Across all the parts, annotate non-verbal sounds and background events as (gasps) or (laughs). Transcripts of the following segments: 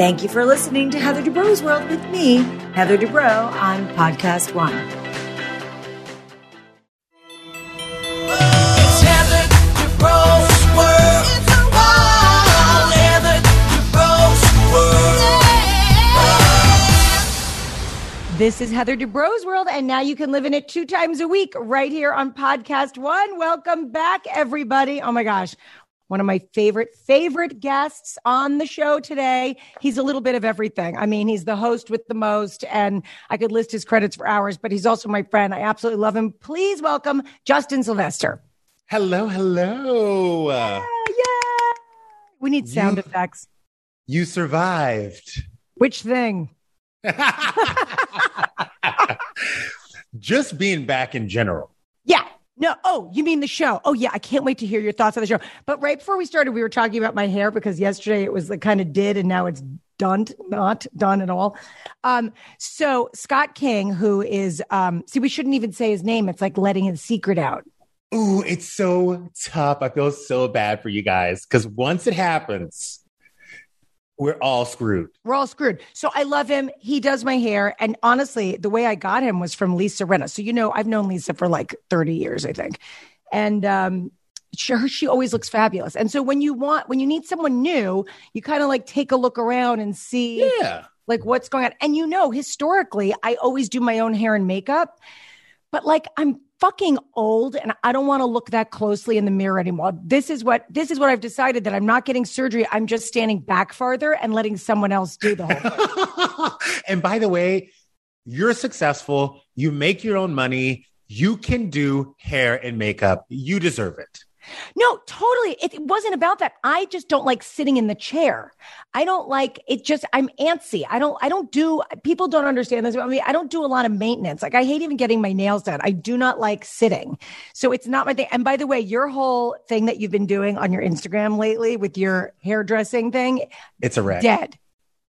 Thank you for listening to Heather Dubrow's World with me, Heather Dubrow, on Podcast One. It's Heather Dubrow's World. Heather Dubrow's World. This is Heather Dubrow's World, and now you can live in it two times a week right here on Podcast One. Welcome back, everybody. Oh my gosh. One of my favorite, favorite guests on the show today. He's a little bit of everything. I mean, he's the host with the most, and I could list his credits for hours, but he's also my friend. I absolutely love him. Please welcome Justin Sylvester. Hello, hello. Yeah, yeah. We need sound You- effects. You survived. Which thing? (laughs) Just being back in general. No. Oh, you mean the show? Oh, yeah. I can't wait to hear your thoughts on the show. But right before we started, we were talking about my hair because yesterday it was like kind of did, and now it's done, not done at all. Um, so Scott King, who is, um, see, we shouldn't even say his name. It's like letting his secret out. Ooh, it's so tough. I feel so bad for you guys because once it happens, we're all screwed. We're all screwed. So I love him. He does my hair. And honestly, the way I got him was from Lisa Rinna. So, you know, I've known Lisa for like 30 years, I think. And, um, she, she always looks fabulous. And so when you want, when you need someone new, you kind of like take a look around and see Yeah. like what's going on. And you know, historically, I always do my own hair and makeup, but like I'm fucking old and I don't want to look that closely in the mirror anymore. This is what this is what I've decided that I'm not getting surgery. I'm just standing back farther and letting someone else do the whole thing. (laughs) and by the way, you're successful. You make your own money. You can do hair and makeup. You deserve it. No, totally. It, wasn't about that. I just don't like sitting in the chair. I don't like it. Just I'm antsy. I don't. I don't do. People don't understand this. I mean, I don't do a lot of maintenance. Like I hate even getting my nails done. I do not like sitting. So it's not my thing. And by the way, your whole thing that you've been doing on your Instagram lately with your hairdressing thing, It's a wreck. dead.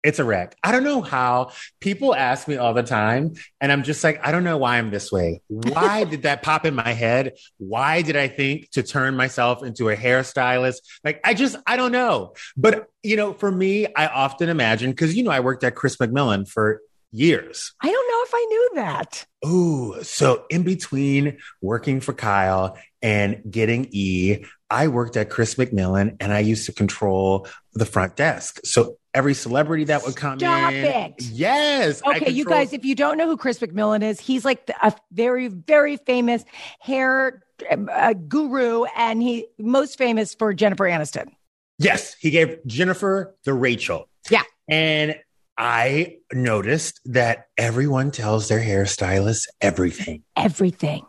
It's a wreck. I don't know how people ask me all the time, and I'm just like, I don't know why I'm this way. Why (laughs) did that pop in my head? Why did I think to turn myself into a hairstylist? Like, I just, I don't know. But, you know, for me, I often imagine, because, you know, I worked at Chris McMillan for years. I don't know if I knew that. Ooh, so in between working for Kyle and getting E, I worked at Chris McMillan and I used to control the front desk. So every celebrity that would come Stop in. it. Yes. Okay, you guys, if you don't know who Chris McMillan is, he's like a very, very famous hair uh, guru, and he most famous for Jennifer Aniston. Yes, he gave Jennifer the Rachel. Yeah. And I noticed that everyone tells their hairstylist everything. Everything.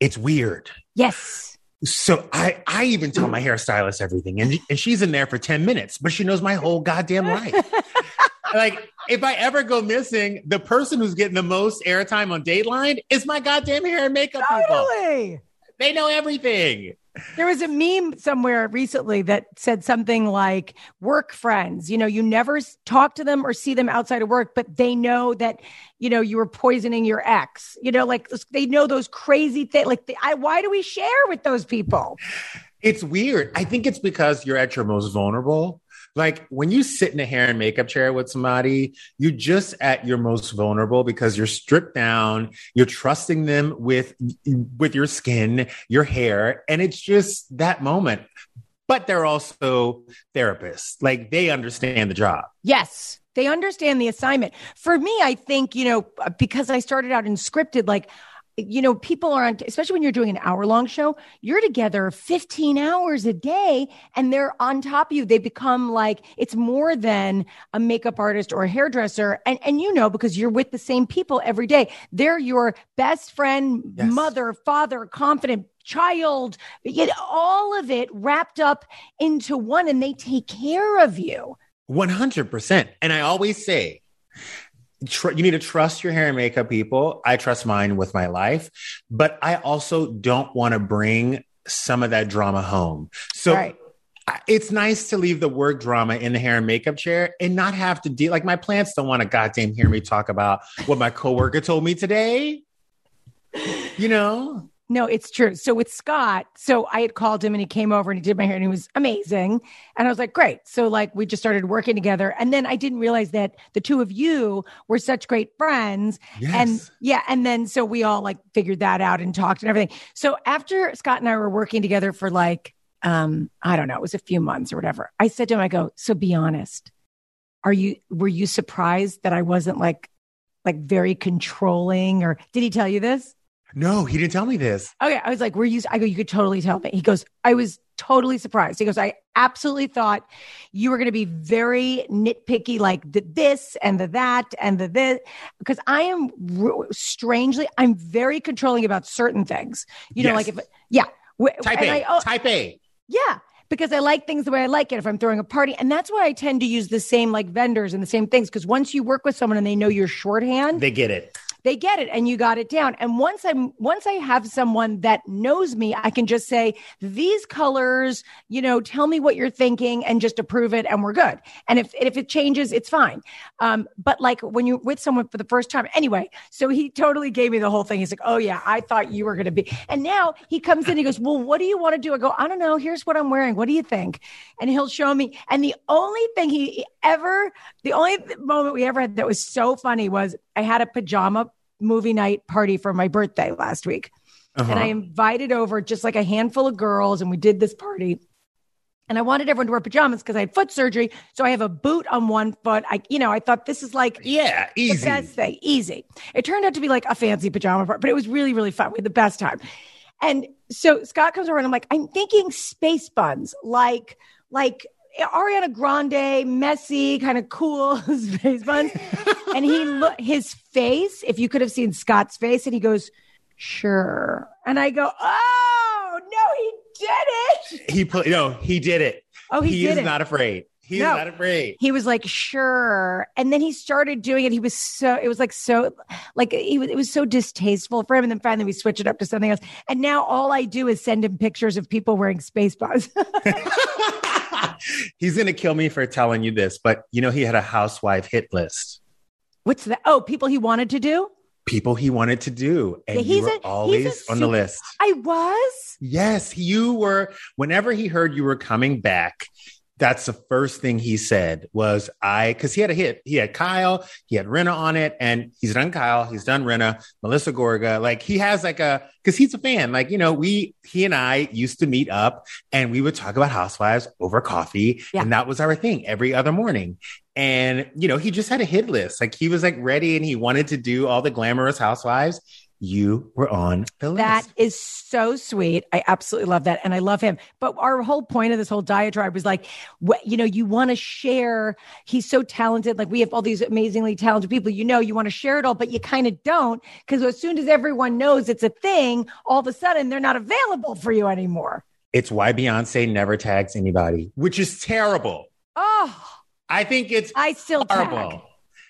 It's weird. Yes. So I, I even tell my hairstylist everything, and, and she's in there for 10 minutes, but she knows my whole goddamn life. (laughs) like, if I ever go missing, the person who's getting the most airtime on Dateline is my goddamn hair and makeup people. They know everything. There was a meme somewhere recently that said something like work friends. You know, you never talk to them or see them outside of work, but they know that, you know, you were poisoning your ex. You know, like they know those crazy things. Like, the, I, why do we share with those people? It's weird. I think it's because you're at your most vulnerable. Like when you sit in a hair and makeup chair with somebody, you're just at your most vulnerable because you're stripped down, you're trusting them with with your skin, your hair, and it's just that moment. But they're also therapists. Like they understand the job. Yes. They understand the assignment. For me, I think, you know, because I started out in scripted, like, you know, people aren't, especially when you're doing an hour long show, you're together 15 hours a day and they're on top of you. They become like, it's more than a makeup artist or a hairdresser. And, and you know, because you're with the same people every day, they're your best friend, Yes. mother, father, confident child, yet all of it wrapped up into one and they take care of you. 100%. And I always say, tr- you need to trust your hair and makeup people. I trust mine with my life, but I also don't want to bring some of that drama home. So Right. It's nice to leave the work drama in the hair and makeup chair and not have to deal like my plants don't want to goddamn hear me talk about what my coworker told me today. You know? No, it's true. So with Scott, so I had called him and he came over and he did my hair and he was amazing. And I was like, great. So like we just started working together. And then I didn't realize that the two of you were such great friends. Yes. And yeah. And then so we all like figured that out and talked and everything. So after Scott and I were working together for like, um, I don't know, it was a few months or whatever. I said to him, I go, so be honest. Are you, were you surprised that I wasn't like, like very controlling or did he tell you this? No, he didn't tell me this. Okay. I was like, were you, I go, you could totally tell me. He goes, I was totally surprised. He goes, I absolutely thought you were going to be very nitpicky, like the this and the that and the this, because I am strangely, I'm very controlling about certain things. You know, Yes. like if, yeah. Type and A. I- oh, type A. yeah, because I like things the way I like it if I'm throwing a party. And that's why I tend to use the same like vendors and the same things. Because once you work with someone and they know your shorthand, They get it. They get it and you got it down. And once I'm once I have someone that knows me, I can just say, these colors, you know, tell me what you're thinking and just approve it and we're good. And if if it changes, it's fine. Um, but like when you're with someone for the first time, anyway, so he totally gave me the whole thing. He's like, Oh yeah, I thought you were gonna be and now he comes in, he goes, Well, what do you want to do? I go, I don't know, here's what I'm wearing. What do you think? And he'll show me. And the only thing he ever, the only moment we ever had that was so funny was I had a pajama movie night party for my birthday last week. Uh-huh. And I invited over just like a handful of girls and we did this party. And I wanted everyone to wear pajamas because I had foot surgery. So I have a boot on one foot. I, you know, I thought this is like yeah, the easy. best thing, easy. It turned out to be like a fancy pajama party, but it was really, really fun. We had the best time. And so Scott comes over and I'm like, I'm thinking space buns, like, like Ariana Grande, messy, kind of cool (laughs) space buns. and he look his face, if you could have seen Scott's face, and he goes, Sure. And I go, Oh no, he did it. He put no, he did it. Oh, he, he did is it. not afraid. He No. is not afraid. he was like sure and then he started doing it he was so it was like so like he was, it was so distasteful for him and then finally we switched it up to something else and now all i do is send him pictures of people wearing space buns (laughs) (laughs) He's gonna kill me for telling you this, but you know he had a housewife hit list. what's that oh people he wanted to do People he wanted to do, and Yeah, you he's were a- he's always on the list. i was Yes, you were. Whenever he heard you were coming back, that's the first thing he said was I, because he had a hit. He had Kyle, he had Rinna on it, and he's done Kyle, he's done Rinna, Melissa Gorga. Like he has like a, because he's a fan. Like you know, we he and I used to meet up and we would talk about Housewives over coffee, Yeah. and that was our thing every other morning. And you know, he just had a hit list. Like he was like ready, and he wanted to do all the glamorous Housewives. You were on the list. that is so sweet. I absolutely love that and i love him. But our whole point of this whole diatribe was like what you know you want to share. He's so talented. Like we have all these amazingly talented people. You know you want to share it all but you kind of don't because as soon as everyone knows it's a thing all of a sudden they're not available for you anymore. It's why Beyonce never tags anybody, which is terrible. oh. I think it's i still tag.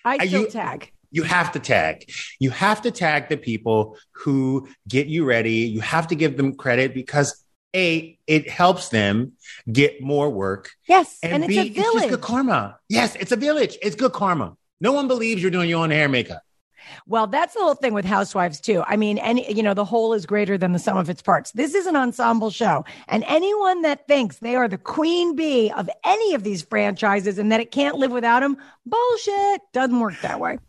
i still you- tag You have to tag. You have to tag the people who get you ready. You have to give them credit because A, it helps them get more work. yes And, and, B, it's a it's just village good karma. Yes, it's a village. It's good karma. No one believes you're doing your own hair makeup. Well, that's the whole thing with Housewives too. I mean, any you know, the whole is greater than the sum of its parts. This is an ensemble show, and anyone that thinks they are the queen bee of any of these franchises and that it can't live without them, bullshit. Doesn't work that way.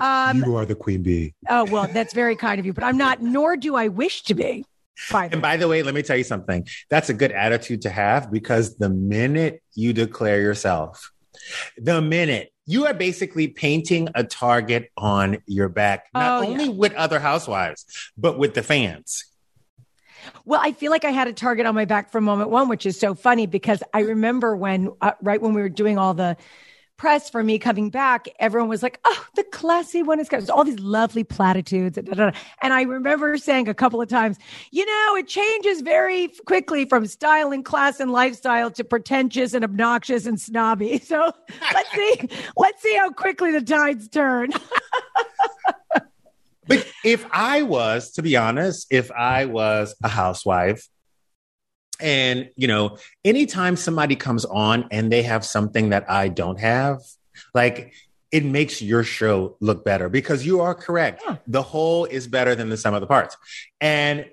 Um, you are the queen bee. Oh well, that's very kind of you, but I'm not. Nor do I wish to be. By And by the way, let me tell you something. That's a good attitude to have because the minute you declare yourself, the minute you are basically painting a target on your back, not Oh, yeah. only with other housewives, but with the fans. Well, I feel like I had a target on my back from moment one, which is so funny because I remember when, uh, right when we were doing all the press for me coming back, everyone was like, "Oh, the classy one is coming." All these lovely platitudes, da, da, da. and I remember saying a couple of times, "You know, it changes very quickly from style and class and lifestyle to pretentious and obnoxious and snobby." (laughs) So let's see, (laughs) let's see how quickly the tides turn. (laughs) But if I was, to be honest, if I was a housewife, and you know, anytime somebody comes on and they have something that I don't have, like it makes your show look better because you are correct. Yeah. The whole is better than the sum of the parts. And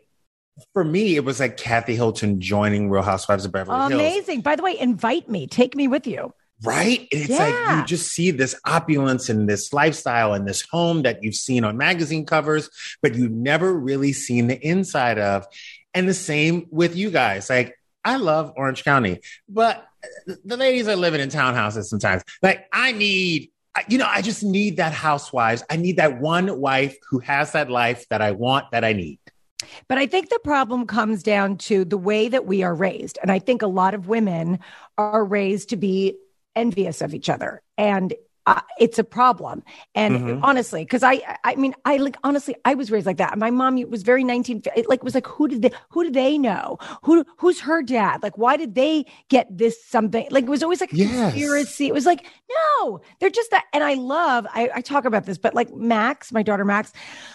for me, it was like Kathy Hilton joining Real Housewives of Beverly Hills. Amazing. By the way, invite me. Take me with you. Right? And it's like you just see this opulence and this lifestyle and this home that you've seen on magazine covers, but you've never really seen the inside of. And the same with you guys. Like, I love Orange County, but the ladies are living in townhouses sometimes. Like, I need, you know, I just need that housewives. I need that one wife who has that life that I want, that I need. But I think the problem comes down to the way that we are raised. And I think a lot of women are raised to be envious of each other. And uh, it's a problem. And Mhm. honestly, because I, I mean, I like honestly, I was raised like that. My mom was very nineteen. It like was like, who did they, who do they know? Who, who's her dad? Like, why did they get this something? Like, it was always like a Yes. conspiracy. It was like, no, they're just that. And I love, I, I talk about this, but like Max, my daughter Max,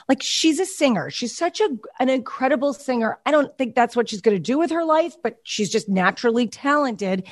like she's a singer. She's such a an incredible singer. I don't think that's what she's going to do with her life, but she's just naturally talented.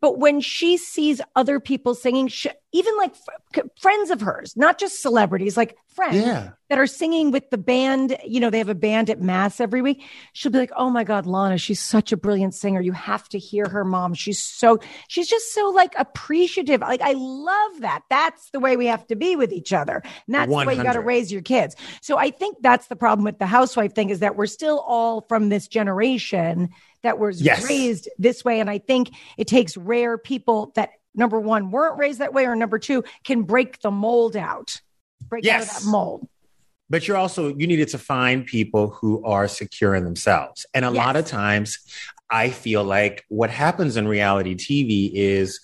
But when she sees other people singing, she, even like f- friends of hers, not just celebrities, like friends Yeah. that are singing with the band, you know, they have a band at mass every week. She'll be like, "Oh my god, Lana, she's such a brilliant singer. You have to hear her, mom. She's so she's just so like appreciative. Like I love that. That's the way we have to be with each other. And that's the way you got to raise your kids. So I think that's the problem with the housewife thing is that we're still all from this generation that was Yes. raised this way and I think it takes rare people that number 1 weren't raised that way or number 2 can break the mold out. Break out of that mold. but you're also you needed to find people who are secure in themselves and a Yes. lot of times i feel like what happens in reality tv is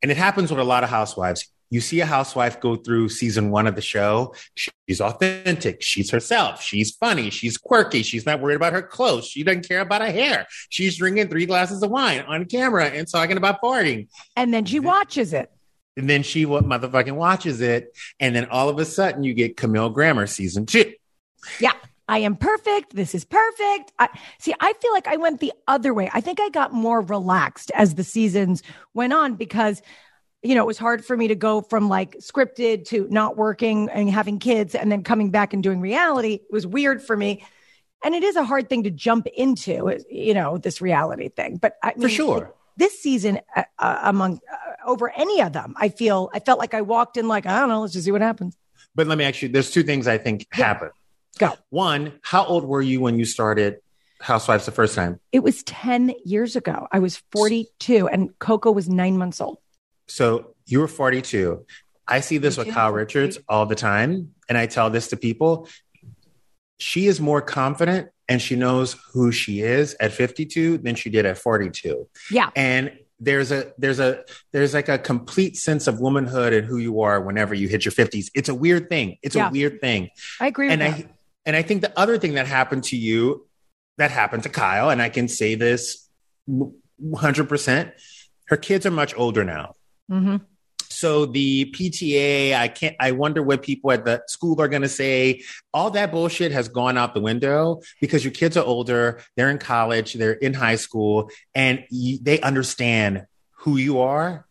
and it happens with a lot of housewives you see a housewife go through season one of the show she's authentic she's herself she's funny she's quirky she's not worried about her clothes she doesn't care about her hair she's drinking three glasses of wine on camera and talking about farting And then she watches it. and then she what motherfucking watches it and then all of a sudden you get camille grammer season two Yeah. I am perfect. This is perfect. I, see, I feel like I went the other way. I think I got more relaxed as the seasons went on because, you know, it was hard for me to go from like scripted to not working and having kids and then coming back and doing reality. It was weird for me. And it is a hard thing to jump into, you know, this reality thing. But I mean, for sure this season uh, uh, among uh, over any of them, I feel I felt like I walked in like, I don't know, let's just see what happens. But let me ask you, there's two things I think Yeah. happen. Go. One, how old were you when you started Housewives the first time? It was 10 years ago. I was 42 and Coco was nine months old. So you were 42. I see this with. Kyle Richards all the time. And I tell this to people. She is more confident and she knows who she is at 52 than she did at 42. Yeah. And there's a there's a there's like a complete sense of womanhood and who you are whenever you hit your 50s. It's a weird thing. It's Yeah. a weird thing. I agree with and that. I and I think the other thing that happened to you that happened to Kyle, and I can say this 100%, her kids are much older now. Hmm So the PTA, I can't, I wonder what people at the school are going to say. All that bullshit has gone out the window because your kids are older. They're in college, they're in high school, and you, they understand who you are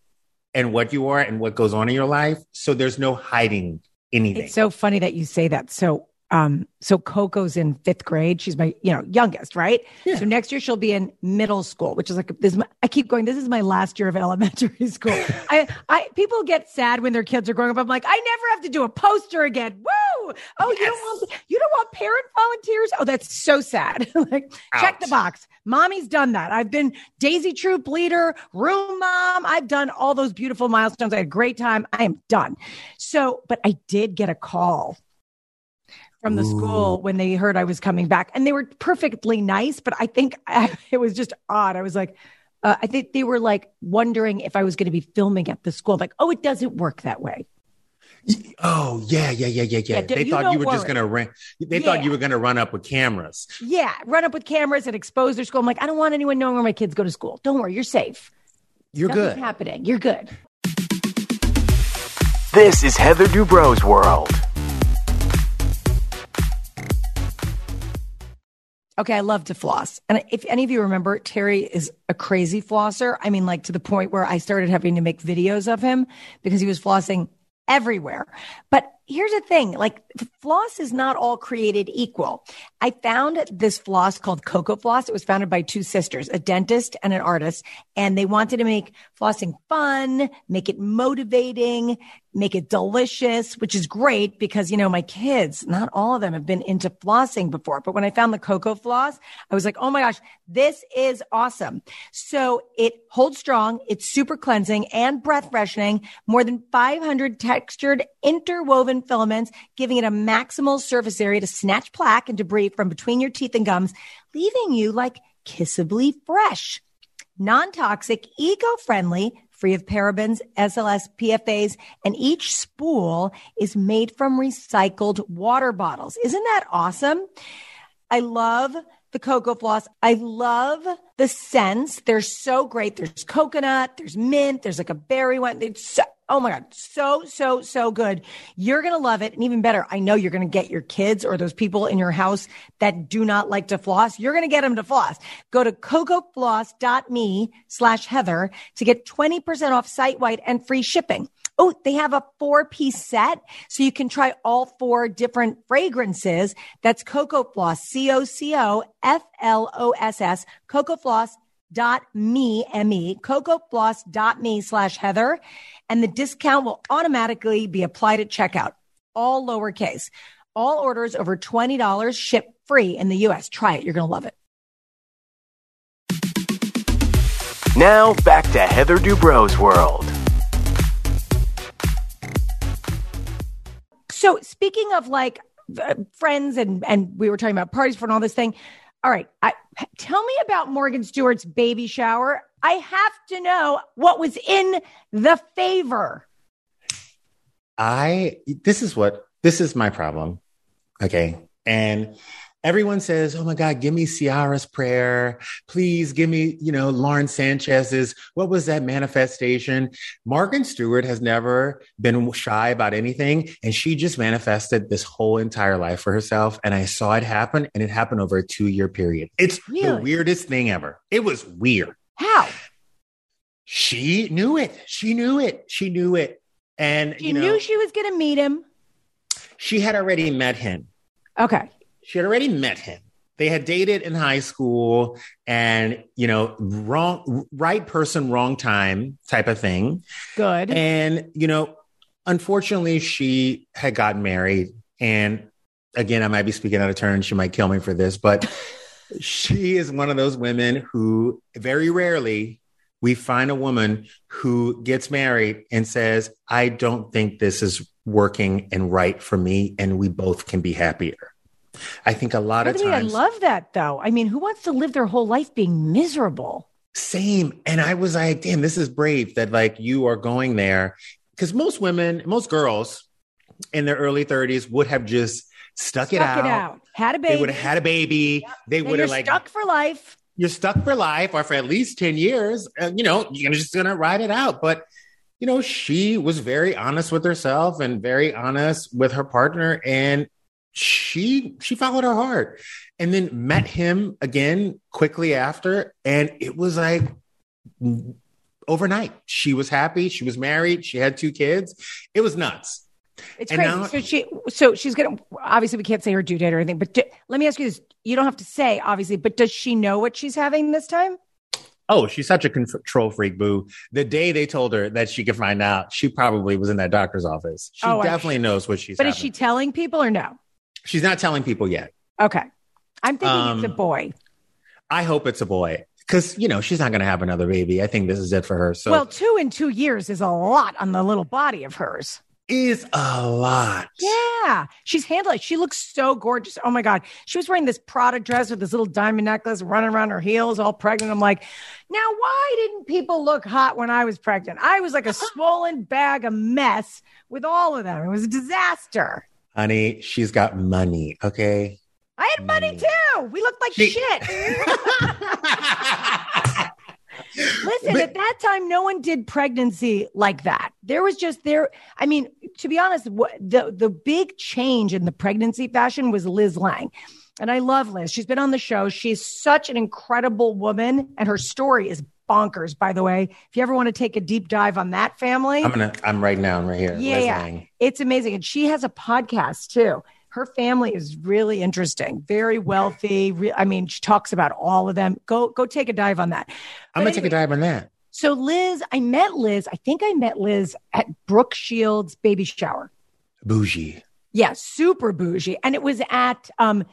and what you are and what goes on in your life. So there's no hiding anything. It's so funny that you say that. So, um, so Coco's in fifth grade. She's my, you know, youngest, right? Yeah. So next year she'll be in middle school, which is like this. is my- I keep going. This is my last year of (laughs) elementary school. I, I, people get sad when their kids are growing up. I'm like, I never have to do a poster again. Woo! Oh, you don't want, you don't want parent volunteers? Oh, that's so sad. (laughs) like, check the box. Mommy's done that. I've been Daisy Troop leader, room mom. I've done all those beautiful milestones. I had a great time. I am done. So, but I did get a call from the school when they heard I was coming back, and they were perfectly nice. But I think (laughs) I, it was just odd. I was like, uh, I think they were like wondering if I was going to be filming at the school. like, oh, it doesn't work that way. Oh yeah, yeah, yeah, yeah, yeah. Yeah, they thought don't you were just gonna run. They thought you were gonna run up with cameras. Yeah, run up with cameras and expose their school. I'm like, I don't want anyone knowing where my kids go to school. Don't worry, you're safe. You're Nothing's good. happening. You're good. This is Heather Dubrow's world. Okay, I love to floss. And if any of you remember, Terry is a crazy flosser. I mean, like to the point where I started having to make videos of him because he was flossing everywhere. But here's the thing like floss is not all created equal. I found this floss called Cocofloss. It was founded by two sisters, a dentist and an artist, and they wanted to make flossing fun, make it motivating, make it delicious, which is great because, you know, my kids, not all of them have been into flossing before. But when I found the cocofloss, I was like, oh my gosh, this is awesome. So it holds strong. It's super cleansing and breath freshening. More than 500 textured interwoven filaments, giving it a maximal surface area to snatch plaque and debris from between your teeth and gums, leaving you like kissably fresh non-toxic, eco-friendly, free of parabens, SLS, PFAs, and each spool is made from recycled water bottles. Isn't that awesome? I love the cocofloss. I love the scents. They're so great. There's coconut, there's mint, there's like a berry one. It's so, oh my God, so, so, so good. You're going to love it. And even better, I know you're going to get your kids or those people in your house that do not like to floss. You're going to get them to floss. Go to cocofloss.me slash Heather to get 20% off site wide and free shipping. Oh, they have a four piece set. So you can try all four different fragrances. That's Cocofloss, C O C O F L O S S, Cocofloss dot me me cocofloss dot me slash heather and the discount will automatically be applied at checkout all lowercase. All orders over $20 ship free in the us try it. You're gonna love it. Now back to heather dubrow's world. So speaking of like uh, friends and and we were talking about parties for and all this thing. All right, I, tell me about Morgan Stewart's baby shower. I have to know what was in the favor. I this is what this is my problem. Okay. And everyone says, "Oh my God, give me Ciara's prayer, please give me, you know, Lauren Sanchez's. What was that manifestation?" Morgan Stewart has never been shy about anything, and she just manifested this whole entire life for herself. And I saw it happen, and it happened over a two-year period. It's really? the weirdest thing ever. It was weird. How? She knew it. She knew it. She knew it. And she you know, knew she was going to meet him. She had already met him. Okay. She had already met him. They had dated in high school and, you know, wrong, right person, wrong time type of thing. Good. And, you know, unfortunately, she had gotten married. And again, I might be speaking out of turn. She might kill me for this, but (laughs) she is one of those women who very rarely we find a woman who gets married and says, I don't think this is working and right for me, and we both can be happier. I think a lot of times. I love that though. I mean, who wants to live their whole life being miserable? Same. And I was like, damn, this is brave that like you are going there. Because most women, most girls in their early 30s would have just stuck, stuck it, out, it out, had a baby. They would have had a baby. Yep. They would have like stuck for life. You're stuck for life or for at least 10 years. Uh, you know, you're just going to ride it out. But you know, she was very honest with herself and very honest with her partner. And she she followed her heart and then met him again quickly after. And it was like overnight. She was happy. She was married. She had two kids. It was nuts. It's and crazy. now, so she so she's gonna obviously we can't say her due date or anything but do, let me ask you this. You don't have to say obviously but does she know what she's having this time? Oh, she's such a control freak, boo. The day they told her that she could find out, she probably was in that doctor's office. She oh, definitely knows what she's But having. is she telling people or no? She's not telling people yet. Okay. I'm thinking um, it's a um, boy. I hope it's a boy because you know she's not going to have another baby. I think this is it for her. So well, two in two years is a lot on the little body of hers. Is a lot. Yeah, she's handling. She looks so gorgeous. Oh my god, she was wearing this Prada dress with this little diamond necklace, running around her heels, all pregnant. I'm like, now why didn't people look hot when I was pregnant? I was like a (laughs) swollen bag a mess with all of them. It was a disaster honey, she's got money. Okay. I had money, money too. We looked like she- shit. (laughs) Listen, but, at that time, no one did pregnancy like that. There was just there. I mean, to be honest, the the big change in the pregnancy fashion was Liz Lange, and I love Liz. She's been on the show. She's such an incredible woman, and her story is bonkers, by the way. If you ever want to take a deep dive on that family, I'm gonna. I'm writing down right here. Yeah, yeah. It's amazing. And she has a podcast too. Her family is really interesting, very wealthy. Re- I mean, she talks about all of them. Go go take a dive on that. I'm But gonna take a dive on that. So Liz, I met Liz. I think I met Liz at Brooke Shields' baby shower. Bougie. Yeah, super bougie. And it was at um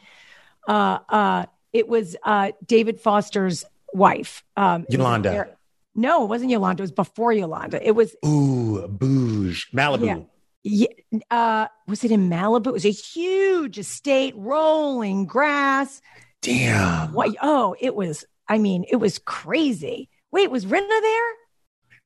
uh uh it was uh David Foster's wife. Um Yolanda. No, it wasn't Yolanda. It was before Yolanda. It was Ooh, bouge. Malibu. Yeah. yeah, uh was it in Malibu? It was a huge estate, rolling grass. Damn. What oh, it was I mean, it was crazy. Wait, was Rinna there?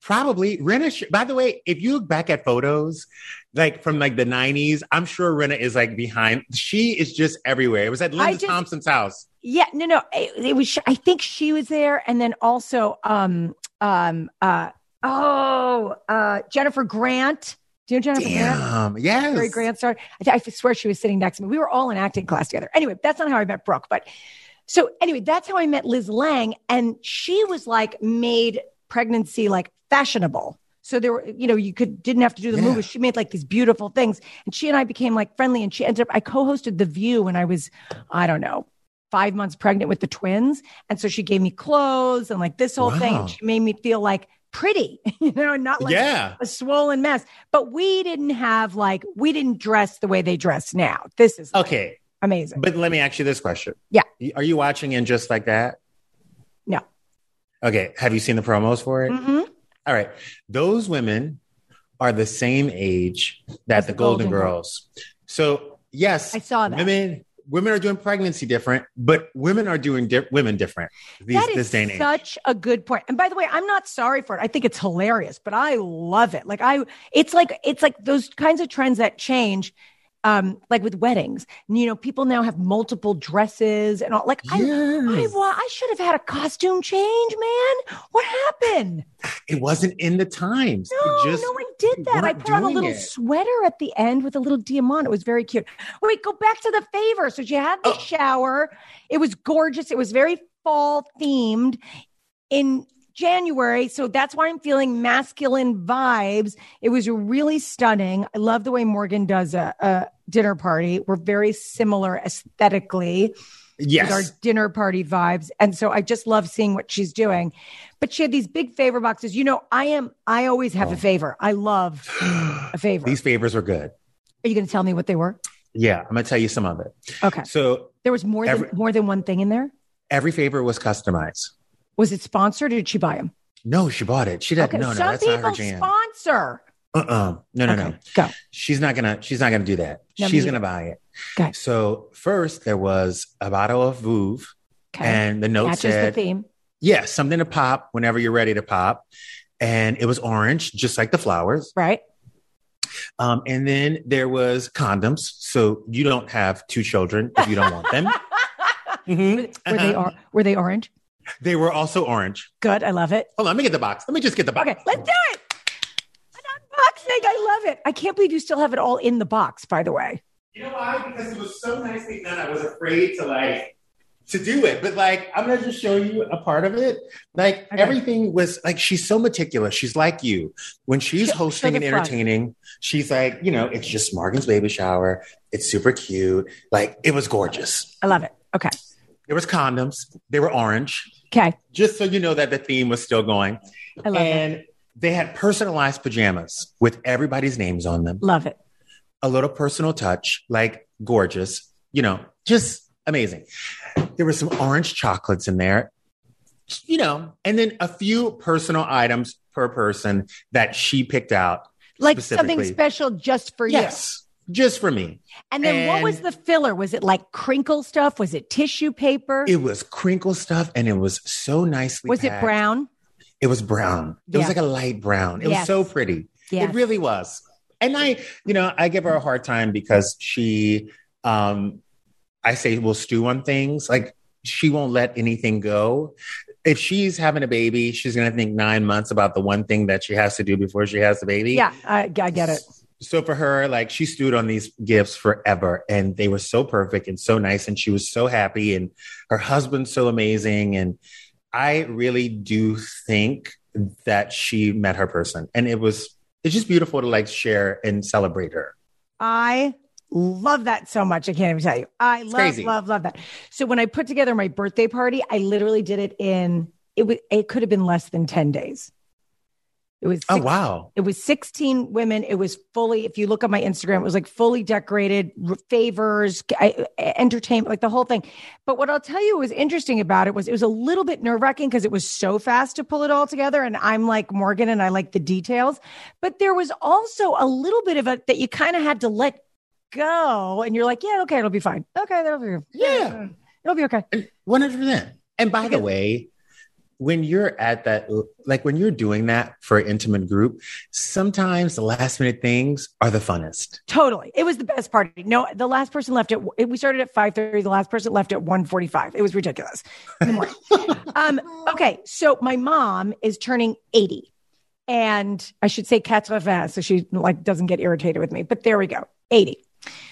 Probably Rinna. By the way, if you look back at photos, like from like the '90s, I'm sure Rinna is like behind. She is just everywhere. It was at Linda just- Thompson's house. Yeah, no, no. It, it was. I think she was there, and then also, um, um, uh, oh, uh, Jennifer Grant. Do you know Jennifer Grant? Damn. Yes. Very Grant star. I, I swear she was sitting next to me. We were all in acting class together. Anyway, that's not how I met Brooke, but so anyway, that's how I met Liz Lange, and she was like made pregnancy like fashionable. So there were, you know, you could didn't have to do the Yeah. movies. She made like these beautiful things, and she and I became like friendly. And she ended up. I co-hosted The View when I was, I don't know, five months pregnant with the twins, and so she gave me clothes and like this whole thing. Wow. And she made me feel like pretty, (laughs) you know, and not like yeah. a swollen mess. But we didn't have like we didn't dress the way they dress now. This is like, Okay. amazing. But let me ask you this question. Yeah. Are you watching in just like that? No. Okay. Have you seen the promos for it? Mhm. All right. Those women are the same age that the, Golden, Golden Girls. So yes, I saw that. women women are doing pregnancy different, but women are doing di- women different. These, That is this day and age. such a good point. And by the way, I'm not sorry for it. I think it's hilarious, but I love it. Like I, it's like it's like those kinds of trends that change. Um, like with weddings, you know, people now have multiple dresses and all. Like I, I, I should have had a costume change, man. What happened? it wasn't in the times. No, just no, I did that. I put on a little it. sweater at the end with a little diamond. It was very cute. Wait, go back to the favor. So she had the Oh. shower. It was gorgeous. It was very fall themed in January. So that's why I'm feeling masculine vibes. It was really stunning. I love the way Morgan does a, a dinner party. We're very similar aesthetically yes. with our dinner party vibes. And so I just love seeing what she's doing. But she had these big favor boxes. You know, I am, I always have a oh. favor. I love (gasps) a favor. These favors were good. Are you going to tell me what they were? Yeah, I'm gonna tell you some of it. Okay. So There was more Every- than more than one thing in there. every favor was customized. Was it sponsored or did she buy them? No, she bought it. She did. Okay. No, no, Some that's not her jam. sponsor. uh-uh. No, no, okay. no. Go. She's not gonna. She's not gonna do that. No, she's gonna buy it. Okay. So first there was a bottle of Veuve, Okay. and the note Matches said, the theme. "Yes, something to pop whenever you're ready to pop." And it was orange, just like the flowers. Right. Um, and then there was condoms, so you don't have two children if you don't want them. Mhm. (laughs) Were they Uh-huh. or, were they orange? They were also orange. Good. I love it. Hold on, let me get the box. Let me just get the box. Okay, let's do it. An unboxing. I love it. I can't believe you still have it all in the box, by the way. You know why? Because it was so nicely done. I was afraid to like to do it, but like I'm gonna just show you a part of it. Like Okay. everything was like she's so meticulous. She's like you when she's Show- show hosting the and front. entertaining. She's like, you know, it's just Morgan's baby shower. It's super cute. Like it was gorgeous. I love it. Okay. There was condoms. They were orange. Okay. Just so you know that the theme was still going. I love it. and they had personalized pajamas with everybody's names on them Love it. a little personal touch, like gorgeous, you know, just amazing. There were some orange chocolates in there, you know, and then a few personal items per person that she picked out. Like something special just for you. Yes, just for me. And then what was the filler? Was it like crinkle stuff? Was it tissue paper? It was crinkle stuff and it was so nicely. was it brown? It was brown. It Yeah. was like a light brown. It Yes. was so pretty. Yes. It really was. And I, you know, I give her a hard time because she, um, I say, will stew on things. Like she won't let anything go. If she's having a baby, she's going to think nine months about the one thing that she has to do before she has the baby. Yeah, I, I get it. So for her, like she stewed on these gifts forever and they were so perfect and so nice. And she was so happy. And her husband's so amazing. And I really do think that she met her person, and it was it's just beautiful to like share and celebrate her. I love that so much. I can't even tell you. I love, crazy. love, love that. So when I put together my birthday party, I literally did it in it was it could have been less than 10 days. It was oh wow! It was 16 women. It was fully, if you look on my Instagram, it was like fully decorated, favors, I- entertainment, like the whole thing. But what I'll tell you was interesting about it was it was a little bit nerve wracking because it was so fast to pull it all together. And I'm like Morgan and I like the details. But there was also a little bit of it that you kind of had to let go. And you're like, yeah, okay, it'll be fine. Okay, that'll be, Yeah. it'll be okay. One hundred percent. And by the way, when you're at that, like when you're doing that for an intimate group, sometimes the last minute things are the funnest. Totally. It was the best party. No, the last person left at we started at 5:30. The last person left at 1:45. It was ridiculous. (laughs) um okay, so my mom is turning 80. And I should say 80, so she like doesn't get irritated with me. But there we go. 80.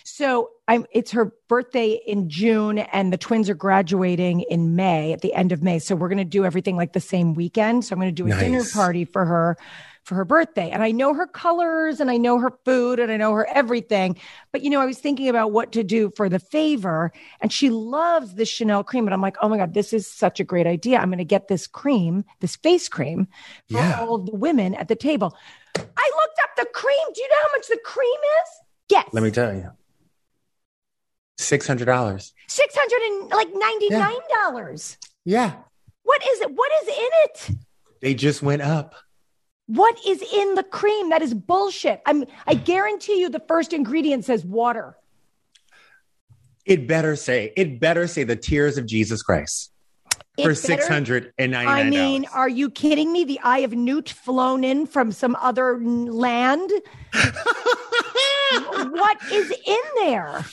So I'm it's her birthday in June and the twins are graduating in May at the end of May. So we're going to do everything like the same weekend. So I'm going to do a dinner party for her for her birthday. And I know her colors and I know her food and I know her everything. But you know, I was thinking about what to do for the favor and she loves this Chanel cream and I'm like, "Oh my god, this is such a great idea. I'm going to get this cream, this face cream for Yeah. all of the women at the table." I looked up the cream. Do you know how much the cream is? Yes. Let me tell you, six hundred dollars. Six hundred and like ninety nine dollars. Yeah, What is it? What is in it? they just went up. What is in the cream? That is bullshit. I'm. I guarantee you, the first ingredient says water. It better say it better say the tears of Jesus Christ It for six hundred and ninety I mean, are you kidding me? The eye of Newt flown in from some other land. (laughs) what is in there?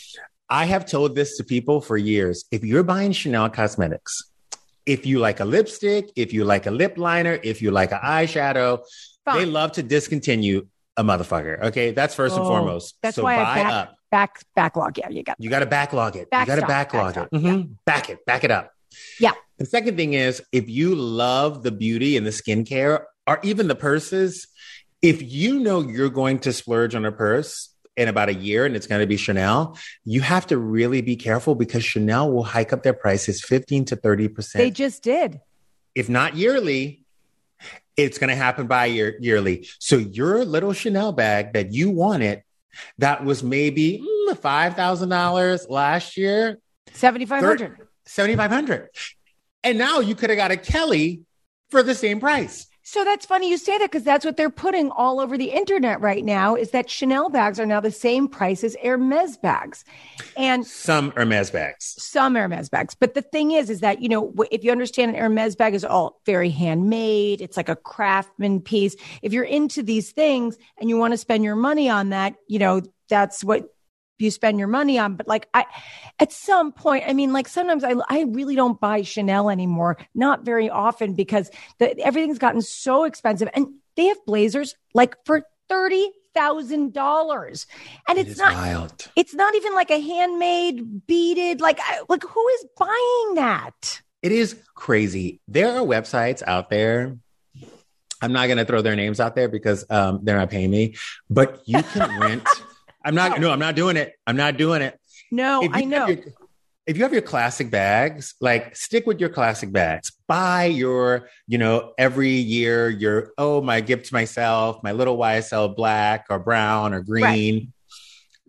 I have told this to people for years. If you're buying Chanel cosmetics, if you like a lipstick, if you like a lip liner, if you like an eyeshadow, they love to discontinue a motherfucker. Okay, that's first and Oh, foremost. that's so why I buy back- up. Back backlog. Yeah, you got. You got to backlog it. Backstop, you got to backlog it. Mhm. Back it. Back it up. Yeah. The second thing is if you love the beauty and the skincare or even the purses, if you know you're going to splurge on a purse in about a year and it's going to be Chanel, you have to really be careful because Chanel will hike up their prices 15 to 30%. They just did. if not yearly, it's going to happen by year yearly. So your little Chanel bag that you wanted that was maybe mm, $5,000 last year, Seventy five hundred. 7500 And now you could have got a Kelly for the same price. So that's funny you say that because that's what they're putting all over the internet right now is that Chanel bags are now the same price as Hermes bags. And Some Hermes bags. some Hermes bags. But the thing is, is that, you know, if you understand an Hermes bag is all very handmade, it's like a craftsman piece. If you're into these things and you want to spend your money on that, you know, that's what you spend your money on. But like I, at some point, I mean, like sometimes I, I really don't buy Chanel anymore, not very often because the, everything's gotten so expensive and they have blazers like for $30,000 and it's is not, wild. it's not even like a handmade beaded like like who is buying that It is crazy. There are websites out there. I'm not going to throw their names out there because um, they're not paying me, but you can (laughs) rent. I'm not, no, I'm not doing it. I'm not doing it. no If i you know have your- if you have your classic bags, like stick with your classic bags. Buy your, you know, every year your, oh, my gift to myself, my little YSL black or brown or green.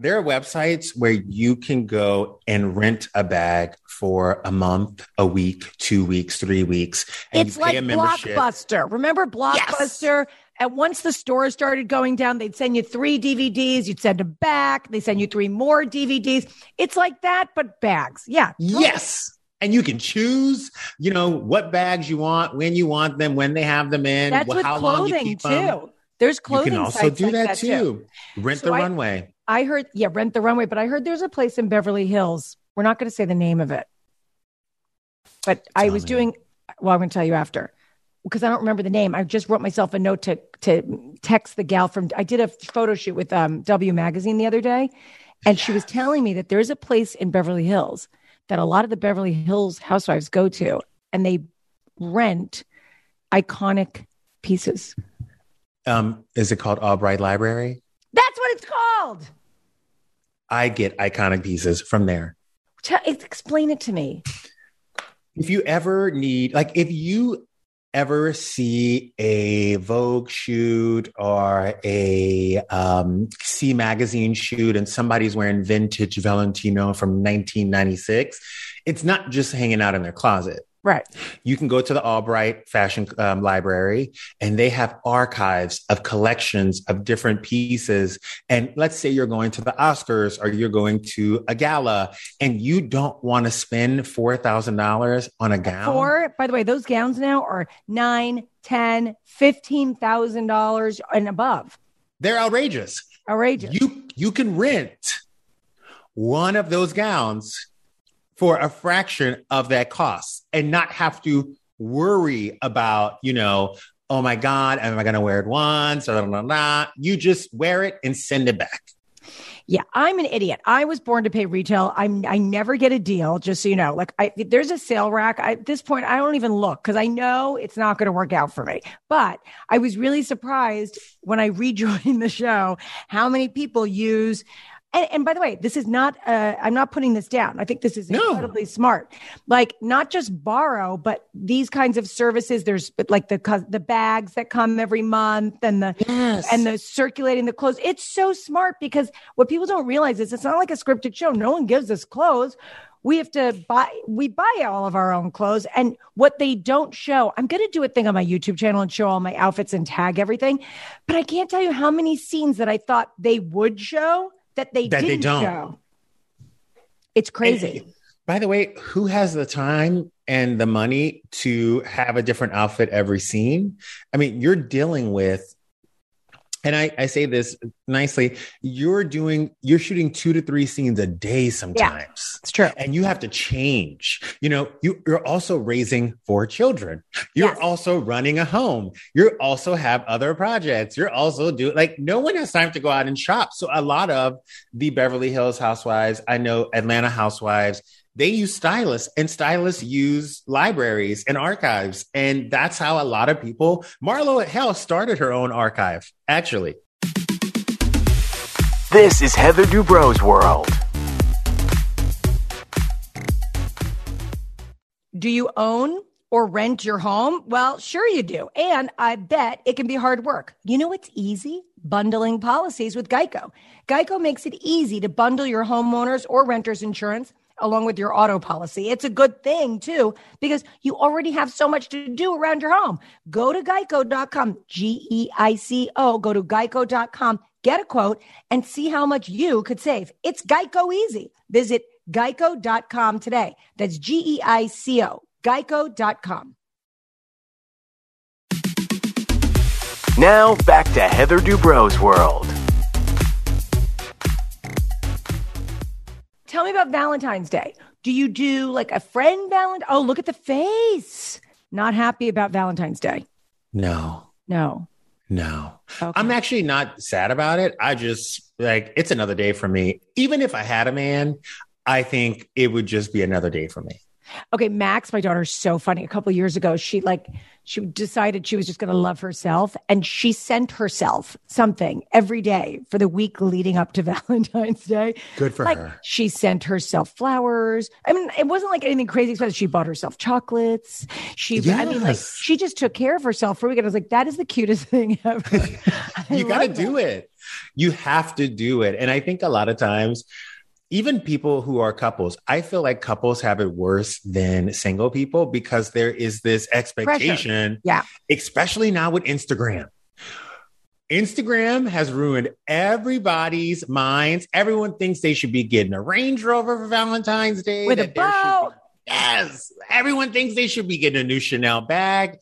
There are websites where you can go and rent a bag for a month, a week, two weeks, three weeks. And it's like a membership. blockbuster remember blockbuster and once the stores started going down they'd send you three dvds you'd send them back they send you three more dvds it's like that but bags yeah totally. Yes. And you can choose, you know, what bags you want, when you want them, when they have them in, that's with how long you clothing keep too them. there's clothing. You can also do like that, too. Rent So the I- runway. I heard, yeah, rent the runway, but I heard there's a place in Beverly Hills. We're not going to say the name of it, but I was me. doing. Well, I'm going to tell you after because I don't remember the name. I just wrote myself a note to to text the gal from. I did a photo shoot with um, W Magazine the other day, and she was telling me that there's a place in Beverly Hills that a lot of the Beverly Hills housewives go to, and they rent iconic pieces? Um, is it called Albright Library? That's what it's called. I get iconic pieces from there. Tell, explain it to me. If you ever need, like, if you ever see a Vogue shoot or a um, C magazine shoot and somebody's wearing vintage Valentino from 1996, it's not just hanging out in their closet. Right. You can go to the Albright Fashion um, Library and they have archives of collections of different pieces. And let's say you're going to the Oscars or you're going to a gala and you don't want to spend $4,000 on a gown. Four, by the way, those gowns now are nine, ten, fifteen thousand dollars and above. They're outrageous. Outrageous. You you can rent one of those gowns for a fraction of that cost and not have to worry about, you know, oh my God, am I going to wear it once? Blah, blah, blah. You just wear it and send it back. Yeah, I'm an idiot. I was born to pay retail. I'm I never get a deal, just so you know. Like I there's a sale rack. I, at this point, I don't even look because I know it's not going to work out for me. But I was really surprised when I (laughs) rejoined the show how many people use and, and, by the way, this is not, uh, I'm not putting this down. I think this is No. incredibly smart. Like not just borrow, but these kinds of services. There's like the, the bags that come every month and the, Yes. and the circulating the clothes. It's so smart because what people don't realize is it's not like a scripted show. No one gives us clothes. We have to buy, we buy all of our own clothes. And what they don't show, I'm going to do a thing on my YouTube channel and show all my outfits and tag everything. But I can't tell you how many scenes that I thought they would show that they That they don't. show. It's crazy. And, by the way, who has the time and the money to have a different outfit every scene? I mean, you're dealing with, and I, I say this nicely, you're doing, you're shooting two to three scenes a day sometimes. It's true. And you have to change. You know, you, you're also raising four children. You're Yes. also running a home. You also have other projects. You're also doing like no one has time to go out and shop. So a lot of the Beverly Hills housewives, I know Atlanta housewives, they use stylists and stylists use libraries and archives. And that's how a lot of people, Marlo at Hell started her own archive, actually. This is Heather Dubrow's world. Do you own or rent your home? Well, sure you do. And I bet it can be hard work. You know what's easy? Bundling policies with Geico. Geico makes it easy to bundle your homeowners or renters insurance along with your auto policy. It's a good thing too, because you already have so much to do around your home. Go to geico.com, G E I C O, go to geico.com, get a quote, and see how much you could save. It's Geico easy. Visit geico.com today. That's G E I C O, geico.com. Now back to Heather Dubrow's world. Tell me about Valentine's Day. Do you do like a friend Valentine? Oh, look at the face. Not happy about Valentine's Day. No, No. no. Okay. I'm actually not sad about it. I just like it's another day for me. Even if I had a man, I think it would just be another day for me. Okay, Max, my daughter's so funny. A couple of years ago, she like she decided she was just going to love herself, and she sent herself something every day for the week leading up to (laughs) Valentine's Day. Good for like her. she sent herself flowers. I mean, it wasn't like anything crazy expensive. She bought herself chocolates. She, I mean, like she just took care of herself for a week. And I was like, that is the cutest (laughs) thing ever. (laughs) You got to do it. You have to do it. And I think a lot of times, even people who are couples, I feel like couples have it worse than single people because there is this expectation, Pressure. Yeah. especially now with Instagram. Instagram has ruined everybody's minds. Everyone thinks they should be getting a Range Rover for Valentine's Day. With a that there should bow. be- yes. Everyone thinks they should be getting a new Chanel bag.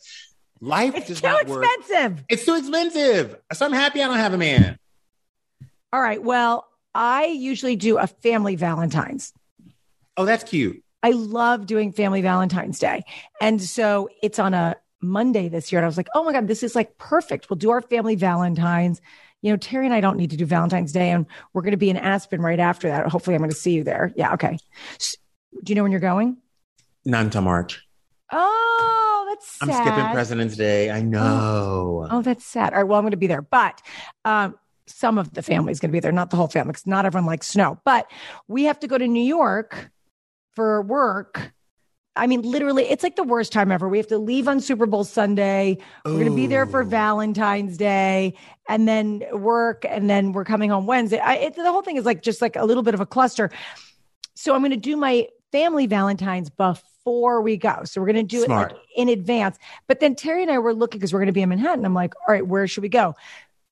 Life It's does too not work. expensive. It's too expensive. So I'm happy I don't have a man. All right. Well, I usually do a family Valentine's. Oh, that's cute. I love doing family Valentine's Day. And so it's on a Monday this year. And I was like, oh my God, this is like perfect. We'll do our family Valentine's. You know, Terry and I don't need to do Valentine's Day, and we're going to be in Aspen right after that. Hopefully, I'm going to see you there. Yeah. Okay. S- do you know when you're going? Not until March. Oh, that's I'm skipping President's Day. I know. Oh, that's sad. All right. Well, I'm going to be there, but um, some of the family's going to be there, not the whole family, because not everyone likes snow. But we have to go to New York for work. I mean, literally, it's like the worst time ever. We have to leave on Super Bowl Sunday. We're going to be there for Valentine's Day, and then work, and then we're coming home Wednesday. I, it, the whole thing is like just like a little bit of a cluster. So I'm going to do my family Valentine's before we go. So we're going to do Smart. it like in advance. But then Terry and I were looking because we're going to be in Manhattan. I'm like, all right, where should we go?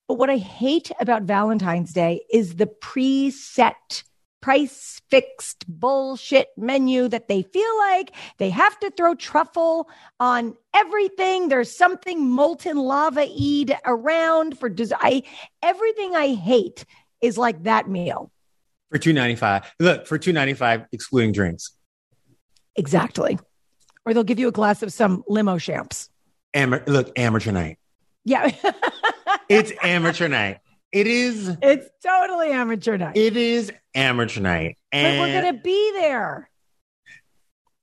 But what I hate about Valentine's Day is the preset, price fixed bullshit menu that they feel like they have to throw truffle on everything. There's something molten lava eat around for dessert. I, everything I hate is like that meal. For two ninety five. Look, for two ninety five, excluding drinks. Exactly. Or they'll give you a glass of some limo champs. Ama- look, amateur night. Yeah. (laughs) It's amateur night. It is. it's totally amateur night. It is amateur night. but And, we're going to be there.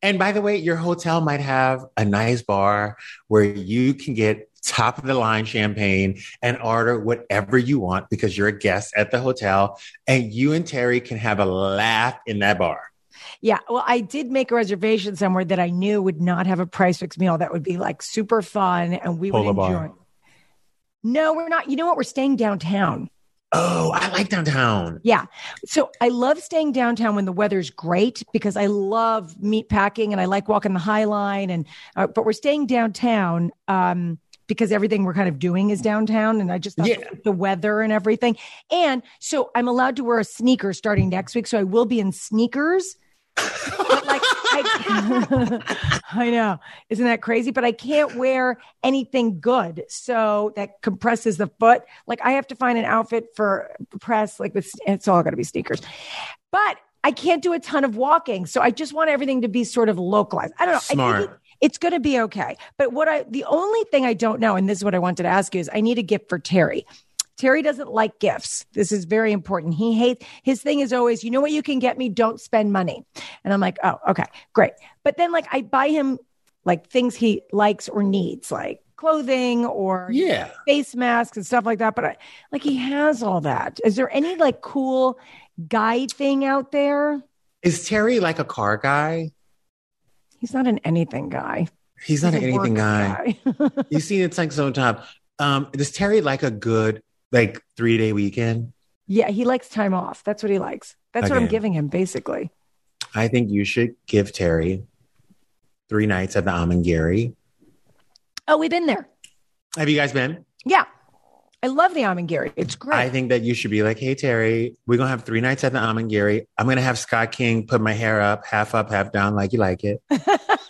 and by the way, your hotel might have a nice bar where you can get top of the line champagne and order whatever you want because you're a guest at the hotel. And you and Terry can have a laugh in that bar. Yeah. Well, I did make a reservation somewhere that I knew would not have a price fixed meal that would be like super fun and we Polo would bar. No, we're not. You know what? We're staying downtown. Oh, I like downtown. Yeah. So I love staying downtown when the weather's great because I love meat packing and I like walking the High Line. And uh, but we're staying downtown um, because everything we're kind of doing is downtown. And I just Yeah. the weather and everything. And so I'm allowed to wear a sneaker starting next week. So I will be in sneakers. But like I, (laughs) I know, isn't that crazy? But I can't wear anything good, so that compresses the foot. Like I have to find an outfit for press. Like with, it's all got to be sneakers. But I can't do a ton of walking, so I just want everything to be sort of localized. I don't know. I Smart. it's going to be okay. But what I, the only thing I don't know, and this is what I wanted to ask you, is I need a gift for Terry. Terry doesn't like gifts. This is very important. He hates his thing is always, you know what you can get me? Don't spend money. And I'm like, oh, okay, great. But then like I buy him like things he likes or needs, like clothing or Yeah. face masks and stuff like that. But I, like he has all that. Is there any like cool guy thing out there? Is Terry like a car guy? He's not an anything guy. He's not He's an anything work guy. (laughs) You see, it's like so top. Um, does Terry like a good like three day weekend? yeah, he likes time off. That's what he likes. That's what I'm giving him basically. I think you should give Terry three nights at the Amangiri. Oh, we've been there. Have you guys been? Yeah. I love the Amangiri. It's great. I think that you should be like, hey Terry, we're gonna have three nights at the Amangiri. I'm gonna have Scott King put my hair up, half up, half down, like you like it. (laughs)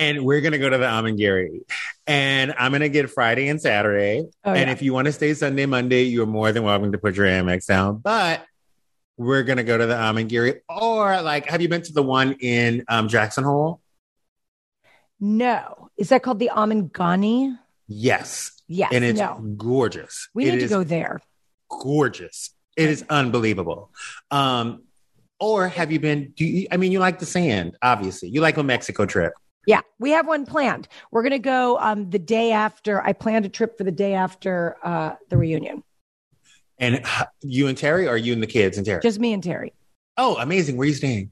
and we're gonna go to the Amangiri. And I'm gonna get Friday and Saturday. Oh, and yeah. if you want to stay Sunday, Monday, you're more than welcome to put your Amex down. But we're gonna go to the Amangiri. Or like, have you been to the one in um, Jackson Hole? no. Is that called the Amangani? Yes. Yes. and it's no. gorgeous. We It need to go there. gorgeous. It is unbelievable. Um, or have you been? Do you? I mean, you like the sand, obviously. You like a Mexico trip. Yeah, we have one planned. We're going to go um, the day after. I planned a trip for the day after uh, the reunion. And you and Terry, or you and the kids and Terry? Just me and Terry. oh, amazing. Where are you staying?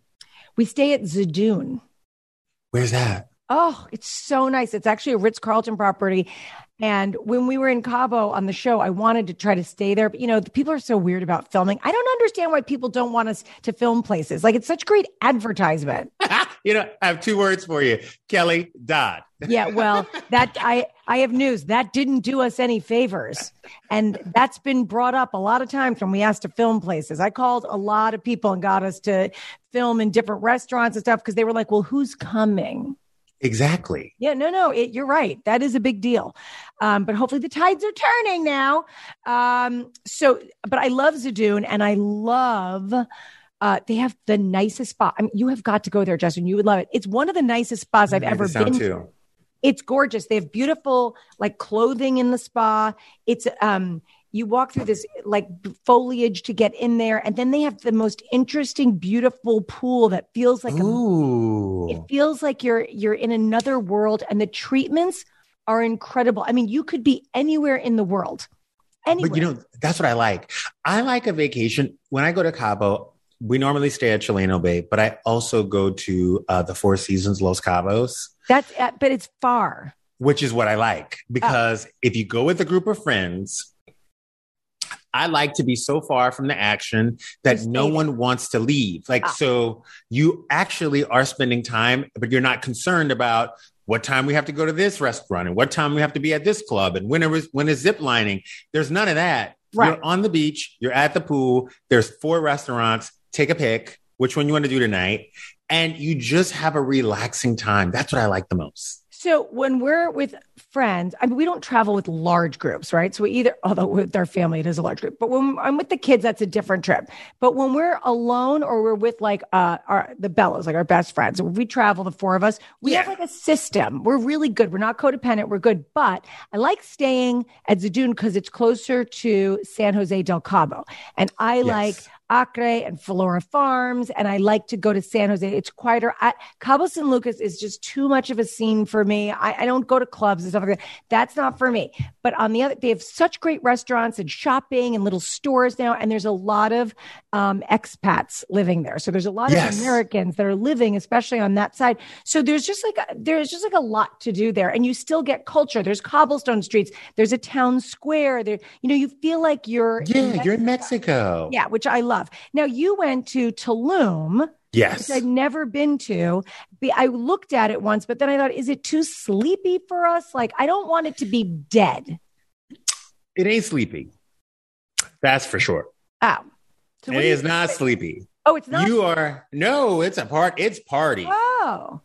We stay at Zadún. Where's that? Oh, it's so nice. It's actually a Ritz Carlton property. And when we were in Cabo on the show, I wanted to try to stay there. But, you know, the people are so weird about filming. I don't understand why people don't want us to film places. Like, it's such great advertisement. (laughs) you know, I have two words for you Kelly Dodd. (laughs) Yeah, well, that I I have news that didn't do us any favors, and that's been brought up a lot of times when we asked to film places. I called a lot of people and got us to film in different restaurants and stuff because they were like, "Well, who's coming?" Exactly. Yeah, no, no, it, you're right. That is a big deal. Um, but hopefully the tides are turning now. Um, so, but I love Zadún and I love. Uh, they have the nicest spa. I mean, you have got to go there, Justin. You would love it. It's one of the nicest spas I've ever been too. it's gorgeous. They have beautiful like clothing in the spa. It's um you walk through this like foliage to get in there and then they have the most interesting beautiful pool that feels like a it feels like you're you're in another world and the treatments are incredible. I mean, you could be anywhere in the world. Anywhere. But you know, that's what I like. I like a vacation. When I go to Cabo, we normally stay at Chileno Bay, but I also go to uh, the Four Seasons Los Cabos. That's uh, but it's far. Which is what I like because oh. if you go with a group of friends, I like to be so far from the action that no one wants to leave. Like, ah. so you actually are spending time, but you're not concerned about what time we have to go to this restaurant and what time we have to be at this club and when is when is zip lining. There's none of that. Right. You're on the beach, you're at the pool, there's four restaurants, take a pick, which one you want to do tonight, and you just have a relaxing time. That's what I like the most. So when we're with friends, I mean, we don't travel with large groups, right? So we either, although with our family, it is a large group, but when I'm with the kids, that's a different trip. But when we're alone or we're with like, uh, our, the Bellas, like our best friends, we travel, the four of us, we yeah. have like a system. We're really good. We're not codependent. We're good. But I like staying at Zadún because it's closer to San Jose del Cabo. And I yes. like, Acre and Flora Farms, and I like to go to San Jose. It's quieter. I, Cabo San Lucas is just too much of a scene for me. I, I, don't go to clubs and stuff like that. That's not for me. But on the other, they have such great restaurants and shopping and little stores now, and there's a lot of um, expats living there. So there's a lot yes. of Americans that are living, especially on that side. So there's just like a, there's just like a lot to do there, and you still get culture. There's cobblestone streets. There's a town square. There, you know, you feel like you're yeah, in you're in Mexico. Yeah, which I love love. Now you went to Tulum. Yes. I'd never been to. I looked at it once, but then I thought, is it too sleepy for us? Like, I don't want it to be dead. It ain't sleepy. That's for sure. Oh. So it is not sleepy. Oh, it's not. You are no, it's a part. It's party. Oh.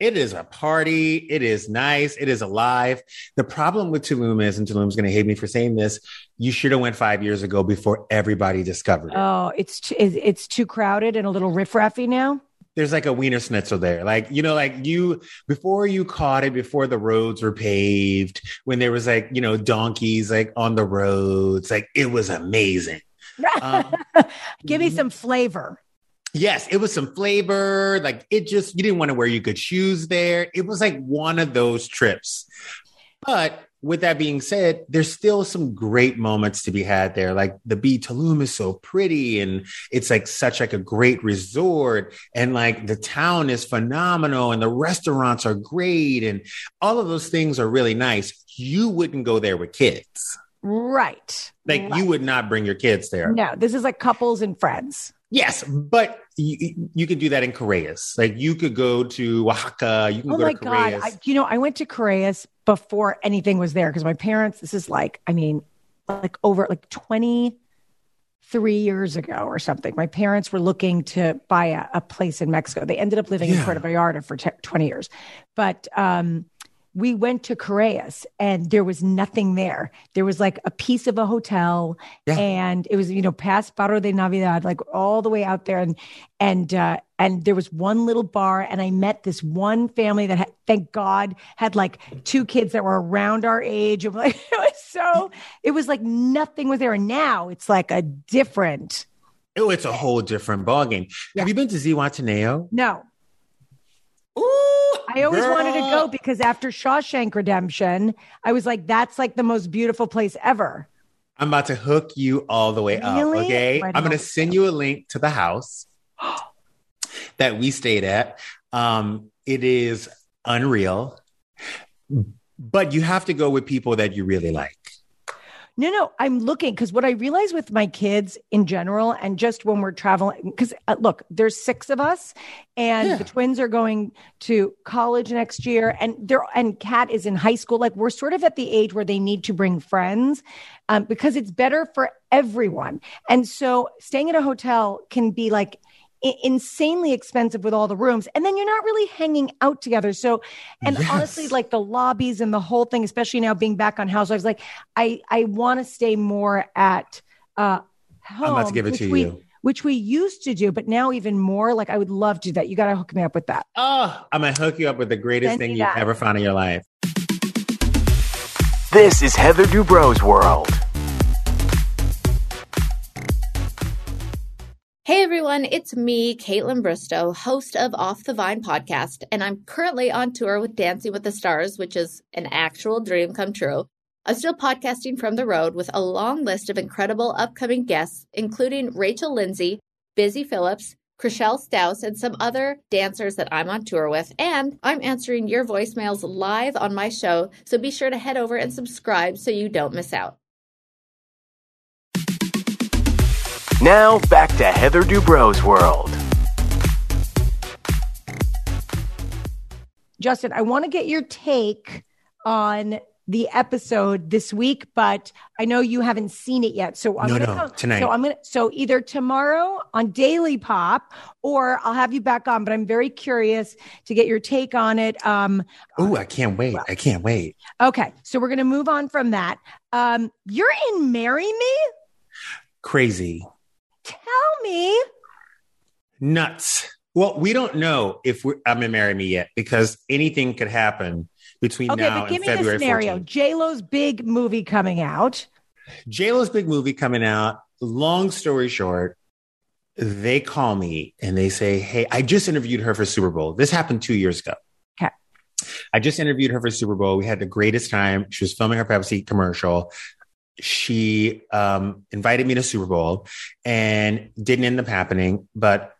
It is a party. It is nice. It is alive. The problem with Tulum is, and Tulum's going to hate me for saying this, you should have went five years ago before everybody discovered it. Oh, it's too, it's too crowded and a little riffraffy now. There's like a wiener schnitzel there. Like, you know, like you, before you caught it, before the roads were paved, when there was like, you know, donkeys like on the roads, like it was amazing. (laughs) Um, Give me some flavor. Yes, it was some flavor. Like it just, you didn't want to wear your good shoes there. It was like one of those trips. But with that being said, there's still some great moments to be had there. Like the Be Tulum is so pretty and it's like such like a great resort and like the town is phenomenal and the restaurants are great and all of those things are really nice. You wouldn't go there with kids. Right. Like right. you would not bring your kids there. No, this is like couples and friends. Yes, but you, you could do that in Careyes. Like you could go to Oaxaca. You can oh go my to God. I, you know, I went to Careyes before anything was there because my parents, this is like, I mean, like over like 23 years ago or something. My parents were looking to buy a, a place in Mexico. They ended up living yeah. in Puerto Vallarta for t- 20 years. But um, we went to Careyes and there was nothing there. There was like a piece of a hotel yeah. and it was, you know, past Barra de Navidad, like all the way out there. And, and, uh, and there was one little bar and I met this one family that had, thank God had like two kids that were around our age. And (laughs) like, it was so, it was like nothing was there. And now it's like a different. Oh, it's a whole different ballgame. Yeah. Have you been to Zihuatanejo? No. I always girl. wanted to go because after Shawshank Redemption, I was like, that's like the most beautiful place ever. I'm about to hook you all the way really? up. Okay. I'm going to send you a link to the house (gasps) that we stayed at. Um, it is unreal, but you have to go with people that you really like. No, no, I'm looking because what I realize with my kids in general, and just when we're traveling, because uh, look, there's six of us, and yeah. the twins are going to college next year, and they're and Kat is in high school. Like we're sort of at the age where they need to bring friends, um, because it's better for everyone. And so, staying at a hotel can be like insanely expensive with all the rooms and then you're not really hanging out together. So and yes. honestly like the lobbies and the whole thing especially now being back on housewives like i i want to stay more at uh home i'm about to give it to we, you. which we used to do but now even more like i would love to do that. You got to hook me up with that. Oh i'm gonna hook you up with the greatest Send thing you've that. ever found in your life. This is heather dubrow's world Hey everyone. It's me, Kaitlyn Bristowe, host of Off the Vine podcast, and I'm currently on tour with Dancing with the Stars, which is an actual dream come true. I'm still podcasting from the road with a long list of incredible upcoming guests, including Rachel Lindsay, Busy Phillips, Chrishell Stause, and some other dancers that I'm on tour with. And I'm answering your voicemails live on my show, so be sure to head over and subscribe so you don't miss out. Now back to Heather Dubrow's world. Justin, I want to get your take on the episode this week, but I know you haven't seen it yet. So I'm No, gonna no, tonight. So I'm gonna so either tomorrow on Daily Pop or I'll have you back on. But I'm very curious to get your take on it. Um, Oh, I can't wait. I can't wait. okay, so we're gonna move on from that. Um, you're in Marry Me. Crazy. Tell me. Nuts. Well, we don't know if we're, I'm gonna Marry Me yet because anything could happen between Okay, now but give and me the February scenario. 14th. J Lo's big movie coming out. JLo's big movie coming out. Long story short, they call me and they say, Hey, I just interviewed her for Super Bowl. This happened two years ago. Okay. I just interviewed her for Super Bowl. We had the greatest time. She was filming her Pepsi commercial. She um, invited me to Super Bowl and didn't end up happening. But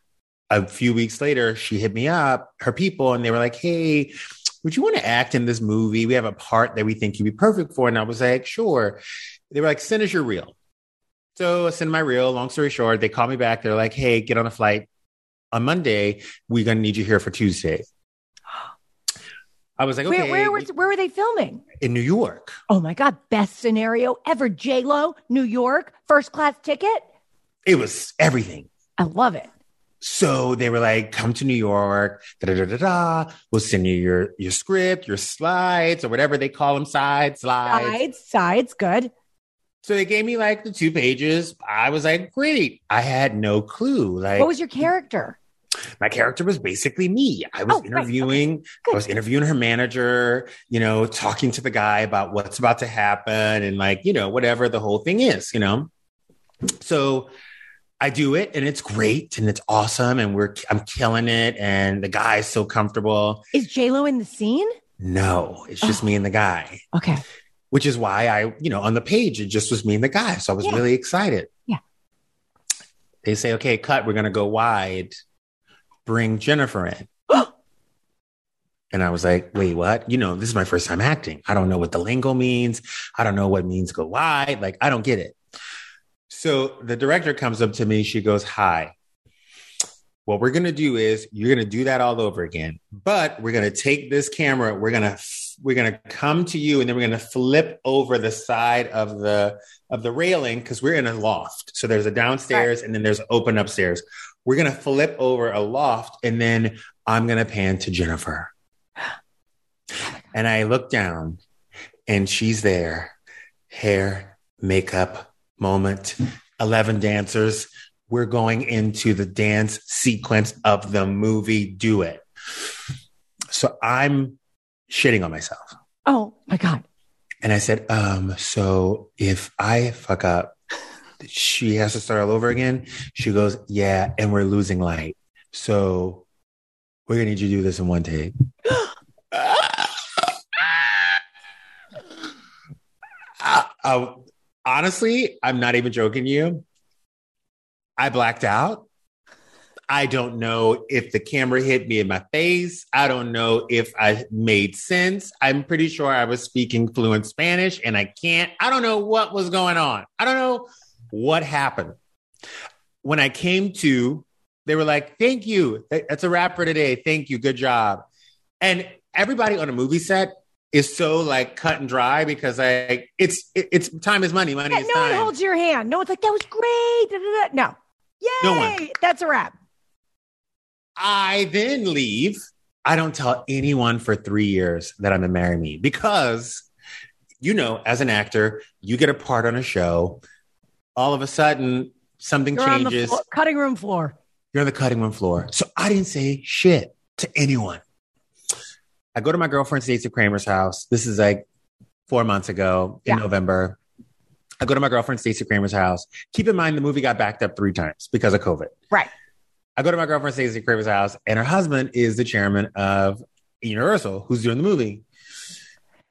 a few weeks later, she hit me up, her people, and they were like, Hey, would you want to act in this movie? We have a part that we think you'd be perfect for. And I was like, Sure. They were like, Send us your reel. So I send my reel. Long story short, they call me back. They're like, Hey, get on a flight on Monday. We're going to need you here for Tuesday. I was like, okay, Where where where were they filming? in New York. Oh my God, best scenario ever. J Lo, New York, first class ticket. It was everything. I love it. So they were like, come to New York, da da da da da. We'll send you your your script, your slides, or whatever they call them, sides, slides. Sides, sides, good. So they gave me like the two pages. I was like, great. I had no clue. Like What was your character? My character was basically me. I was Oh, right. interviewing, Good. I was interviewing her manager, you know, talking to the guy about what's about to happen and like, you know, whatever the whole thing is, you know. So I do it and it's great and it's awesome and we're I'm killing it and the guy is so comfortable. Is J Lo in the scene? No, it's just me and the guy, Okay. which is why I, you know, on the page it just was me and the guy. So I was Yeah. really excited. Yeah. They say, "Okay, cut, we're going to go wide. Bring Jennifer in." (gasps) And I was like, wait, what? You know, this is my first time acting. I don't know what the lingo means. I don't know what means go wide. Like, I don't get it. So the director comes up to me. She goes, Hi. What we're going to do is you're going to do that all over again, but we're going to take this camera. We're going to, we're going to come to you and then we're going to flip over the side of the, of the railing because we're in a loft. So there's a downstairs and then there's open upstairs. We're going to flip over a loft and then I'm going to pan to Jennifer. And I look down and she's there, hair, makeup, moment, 11 dancers. We're going into the dance sequence of the movie Do It. So I'm shitting on myself. Oh my God. And I said, um, so if I fuck up, she has to start all over again. She goes, yeah, and we're losing light. So we're gonna need you to do this in one take. Uh, (gasps) uh, honestly, I'm not even joking you. I blacked out. I don't know if the camera hit me in my face. I don't know if I made sense. I'm pretty sure I was speaking fluent Spanish and I can't. I don't know what was going on. I don't know what happened. When I came to, they were like, thank you. That's a wrap for today. Thank you. Good job. And everybody on a movie set is so like cut and dry because I it's it, it's time is money. Money Yeah, is no time. one holds your hand. No one's like, that was great. Da, da, da. No. Yay. No one. That's a wrap. I then leave. I don't tell anyone for three years that I'm in Marry Me because, you know, as an actor, you get a part on a show. All of a sudden, something You're on the changes. floor, cutting room floor. You're on the cutting room floor. So I didn't say shit to anyone. I go to my girlfriend Stacey Kramer's house. This is like four months ago in Yeah. November. I go to my girlfriend Stacey Kramer's house. Keep in mind the movie got backed up three times because of COVID. Right. I go to my girlfriend Stacey Kramer's house, and her husband is the chairman of Universal, who's doing the movie.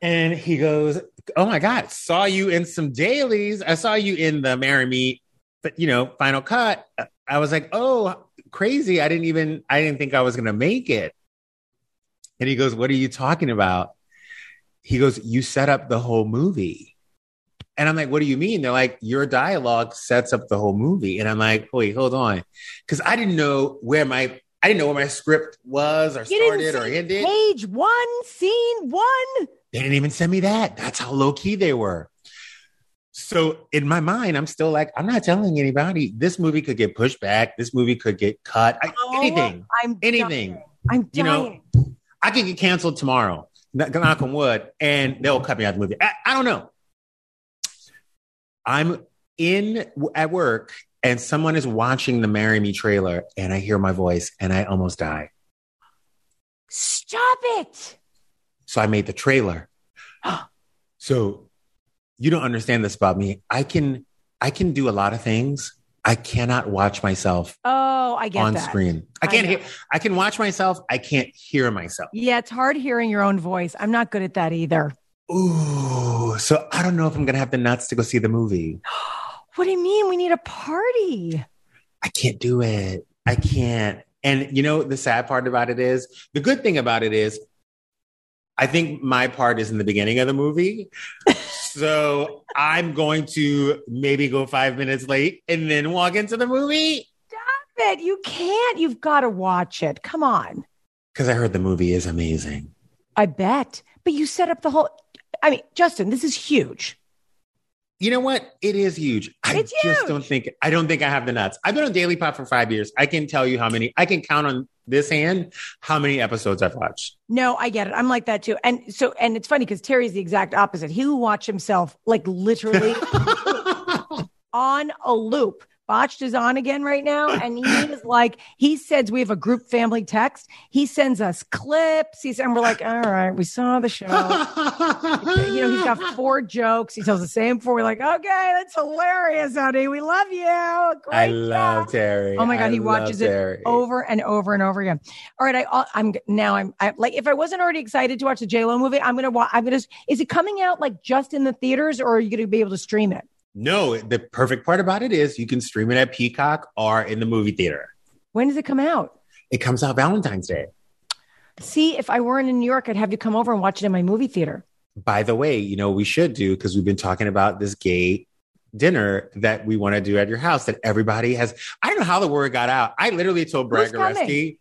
And he goes, "Oh my God, saw you in some dailies. I saw you in the Marry Me, but you know, final cut." I was like, "Oh, crazy! I didn't even I didn't think I was gonna make it." And he goes, "What are you talking about?" He goes, "You set up the whole movie." And I'm like, what do you mean? They're like, your dialogue sets up the whole movie. And I'm like, wait, hold on. Cause I didn't know where my I didn't know where my script was or You started or ended. Page one, scene one. They didn't even send me that. That's how low key they were. So in my mind, I'm still like, I'm not telling anybody. This movie could get pushed back. This movie could get cut. I- Oh, anything. I'm Anything. dying. I'm You know, I could get canceled tomorrow. Knock on wood, and they'll cut me out of the movie. I, I don't know. I'm in at work, and someone is watching the "Marry Me" trailer, and I hear my voice, and I almost die. Stop it. So I made the trailer. (gasps) so you don't understand this about me. I can I can do a lot of things. I cannot watch myself Oh, I get on that. screen. I I can't know. hear. I can watch myself. I can't hear myself. Yeah, it's hard hearing your own voice. I'm not good at that either. Ooh, so I don't know if I'm gonna have the nuts to go see the movie. (gasps) What do you mean? We need a party. I can't do it. I can't. And you know, the sad part about it is the good thing about it is I think my part is in the beginning of the movie. (laughs) so I'm going to maybe go five minutes late and then walk into the movie Bet you can't. You've got to watch it. Come on. because I heard the movie is amazing. I bet. But you set up the whole. I mean, Justin, this is huge. You know what? It is huge. I It's just huge. don't think I don't think I have the nuts. I've been on Daily Pop for five years. I can tell you how many. I can count on this hand how many episodes I've watched. No, I get it. I'm like that too. And so, and it's funny because Terry's the exact opposite. He will watch himself like literally (laughs) on a loop. Botched is on again right now. (laughs) And he is like, he says we have a group family text. He sends us clips. He's, and we're like, all right, we saw the show. you know, he's got (laughs) four jokes. He tells the same four. We're like, okay, that's hilarious, honey. We love you. Great I love job. Terry. Oh my God, I he watches it Terry. over and over and over again. All right, I, I'm now I'm I, like if I wasn't already excited to watch the J Lo movie, I'm gonna watch. I'm gonna. Is it coming out like just in the theaters, or are you gonna be able to stream it? No, the perfect part about it is you can stream it at Peacock or in the movie theater. When does it come out? It comes out Valentine's Day. See, if I weren't in New York, I'd have you come over and watch it in my movie theater. By the way, you know, we should do because we've been talking about this gay dinner that we want to do at your house that everybody has. I don't know how the word got out. I literally told Brad? Goreski,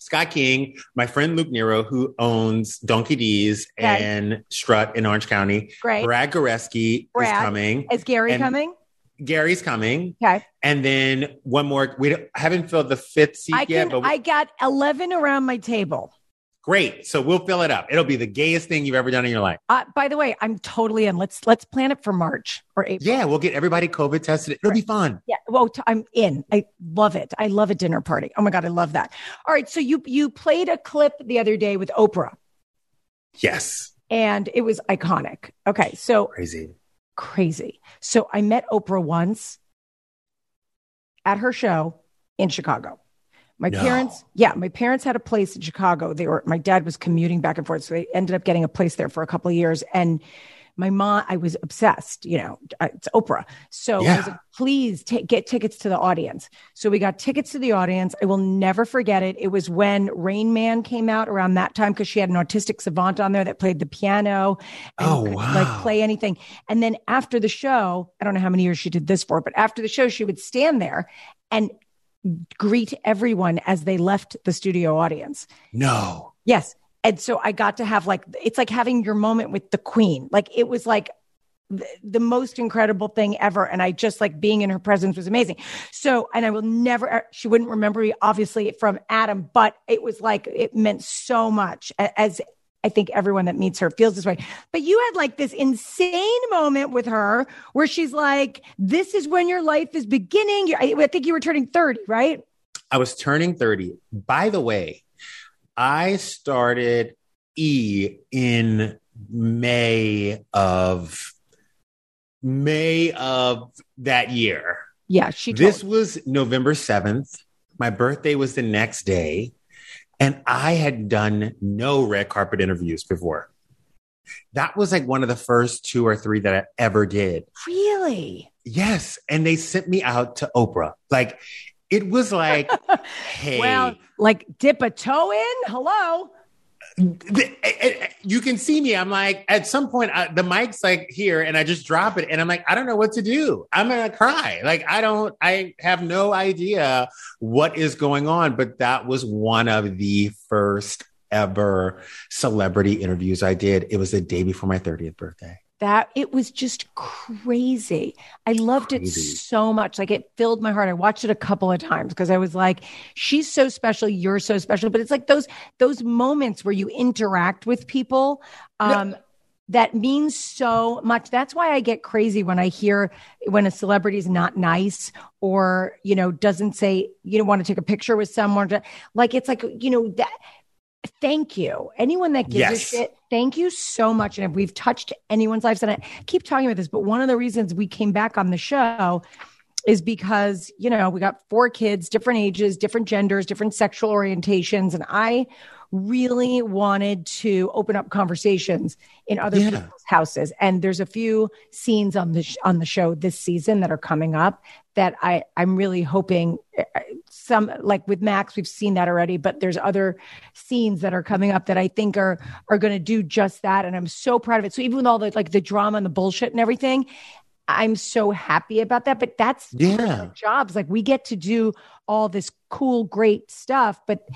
Scott King, my friend Luke Nero, who owns Donkey D's and Strut in Orange County. Great. Brad Goreski is coming. Is Gary And- coming? Gary's coming. Okay, And then one more. We haven't filled the fifth seat yet, but we- I got eleven around my table. Great. So we'll fill it up. It'll be the gayest thing you've ever done in your life. Uh, by the way, I'm totally in. Let's let's plan it for March or April. Yeah, we'll get everybody COVID tested. It'll be fun. Yeah, well, I'm in. I love it. I love a dinner party. Oh my god, I love that. All right, so you you played a clip the other day with Oprah, Yes. and it was iconic. Okay, so Crazy. crazy. So I met Oprah once at her show in Chicago. My No. parents, yeah, my parents had a place in Chicago. They were my dad was commuting back and forth, so they ended up getting a place there for a couple of years. And my mom, I was obsessed. You know, it's Oprah, so I was Yeah. like, please ta- get tickets to the audience. So we got tickets to the audience. I will never forget it. It was when Rain Man came out around that time because she had an autistic savant on there that played the piano and Oh, could, wow. like play anything. And then after the show, I don't know how many years she did this for, but after the show, she would stand there and greet everyone as they left the studio audience. No. Yes. And so I got to have like, it's like having your moment with the queen. Like it was like the, the most incredible thing ever. And I just like being in her presence was amazing. So, and I will never, uh, she wouldn't remember me obviously from Adam, but it was like, it meant so much as I think everyone that meets her feels this way. But you had like this insane moment with her where she's like, this is when your life is beginning. I, I think you were turning 30, right? I was turning 30. By the way, I started E in May of May of that year. Yeah. She told This was November 7th. My birthday was the next day. And I had done no red carpet interviews before. That was like one of the first two or three that I ever did. Really? Yes. And they sent me out to Oprah. Like, it was like, (laughs) hey. Well, like dip a toe in? Hello. The- eh, eh, you can see me. I'm like, at some point, I, the mic's like here, and I just drop it, and I'm like, I don't know what to do. I'm gonna cry. Like, I don't, I have no idea what is going on. But that was one of the first ever celebrity interviews I did. It was the day before my 30th birthday. That it was just crazy. I loved Crazy. it so much. Like it filled my heart. I watched it a couple of times because I was like, she's so special, you're so special. But it's like those those moments where you interact with people. Um that means so much. That's why I get crazy when I hear when a celebrity is not nice or, you know, doesn't say, you don't want to take a picture with someone. Like it's like, you know, that thank you. Anyone that gives Yes. a shit, thank you so much. And if we've touched anyone's lives, and I keep talking about this, but one of the reasons we came back on the show is because, you know, we got four kids, different ages, different genders, different sexual orientations. And I really wanted to open up conversations in other Yeah. people's houses. And there's a few scenes on the sh- on the show this season that are coming up that I I'm really hoping uh, some like with Max we've seen that already, but there's other scenes that are coming up that I think are are going to do just that, and I'm so proud of it. So even with all the like the drama and the bullshit and everything. I'm so happy about that, but that's Yeah. jobs. Like we get to do all this cool, great stuff, but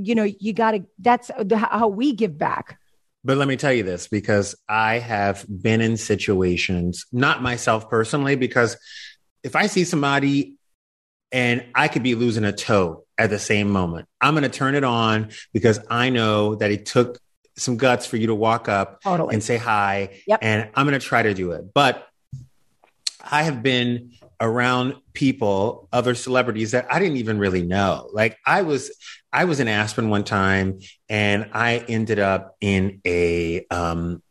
you know, you got to. That's the, how we give back. But let me tell you this because I have been in situations, not myself personally, because if I see somebody and I could be losing a toe at the same moment, I'm going to turn it on because I know that it took some guts for you to walk up Totally. and say hi. Yep. And I'm going to try to do it. But I have been around people, other celebrities that I didn't even really know. Like I was, I was in Aspen one time and I ended up in a, um,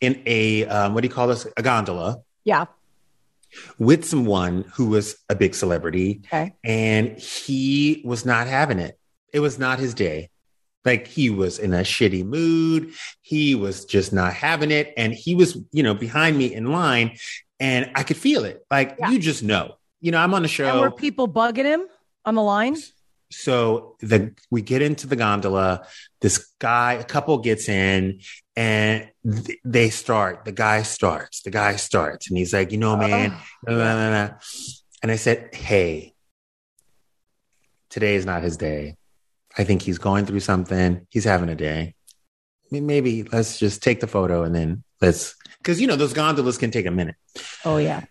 in a, um, what do you call this? A gondola Yeah. With someone who was a big celebrity Okay. and he was not having it. It was not his day. Like he was in a shitty mood. He was just not having it. And he was, you know, behind me in line and I could feel it. Like Yeah. you just know. You know, I'm on the And were show. people bugging him on the line? So the we get into the gondola. This guy, a couple gets in, and th- they start. The guy starts. The guy starts, and he's like, "You know, oh, man, Oh, blah, blah, blah, blah. And I said, Hey, today is not his day. I think he's going through something. He's having a day. Maybe let's just take the photo and then let's, because you know, those gondolas can take a minute. oh yeah.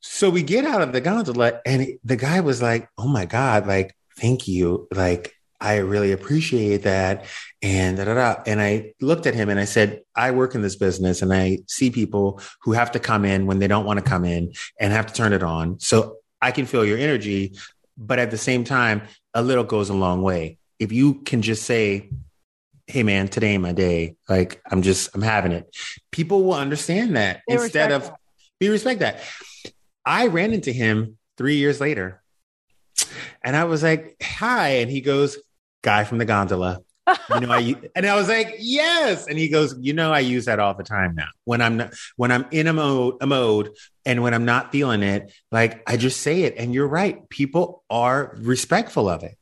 So we get out of the gondola and it- the guy was like, Oh my God, like, thank you. Like, I really appreciate that. And da, da, da. And I looked at him and I said, I work in this business and I see people who have to come in when they don't want to come in and have to turn it on. So I can feel your energy. But at the same time, a little goes a long way. If you can just say, Hey man, today ain't my day. Like I'm just, I'm having it. People will understand that They instead of that. we respect that. I ran into him three years later and I was like, hi. And he goes, guy from the gondola. You know, I and I was like, yes. And he goes, you know, I use that all the time now. When I'm not, when I'm in a mode, a mode, and when I'm not feeling it, like I just say it. And you're right. People are respectful of it.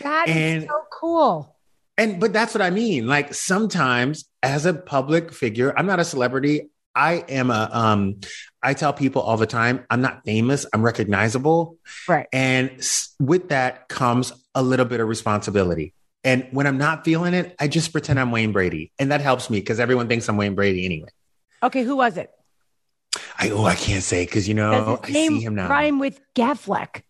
That is And- so cool. And but that's what I mean. Like sometimes as a public figure, I'm not a celebrity. I am a um I tell people all the time, I'm not famous, I'm recognizable. Right. And with that comes a little bit of responsibility. And when I'm not feeling it, I just pretend I'm Wayne Brady. And that helps me because everyone thinks I'm Wayne Brady anyway. Okay, who was it? I oh, I can't say because you know I see him now. rhyme with Gafleck?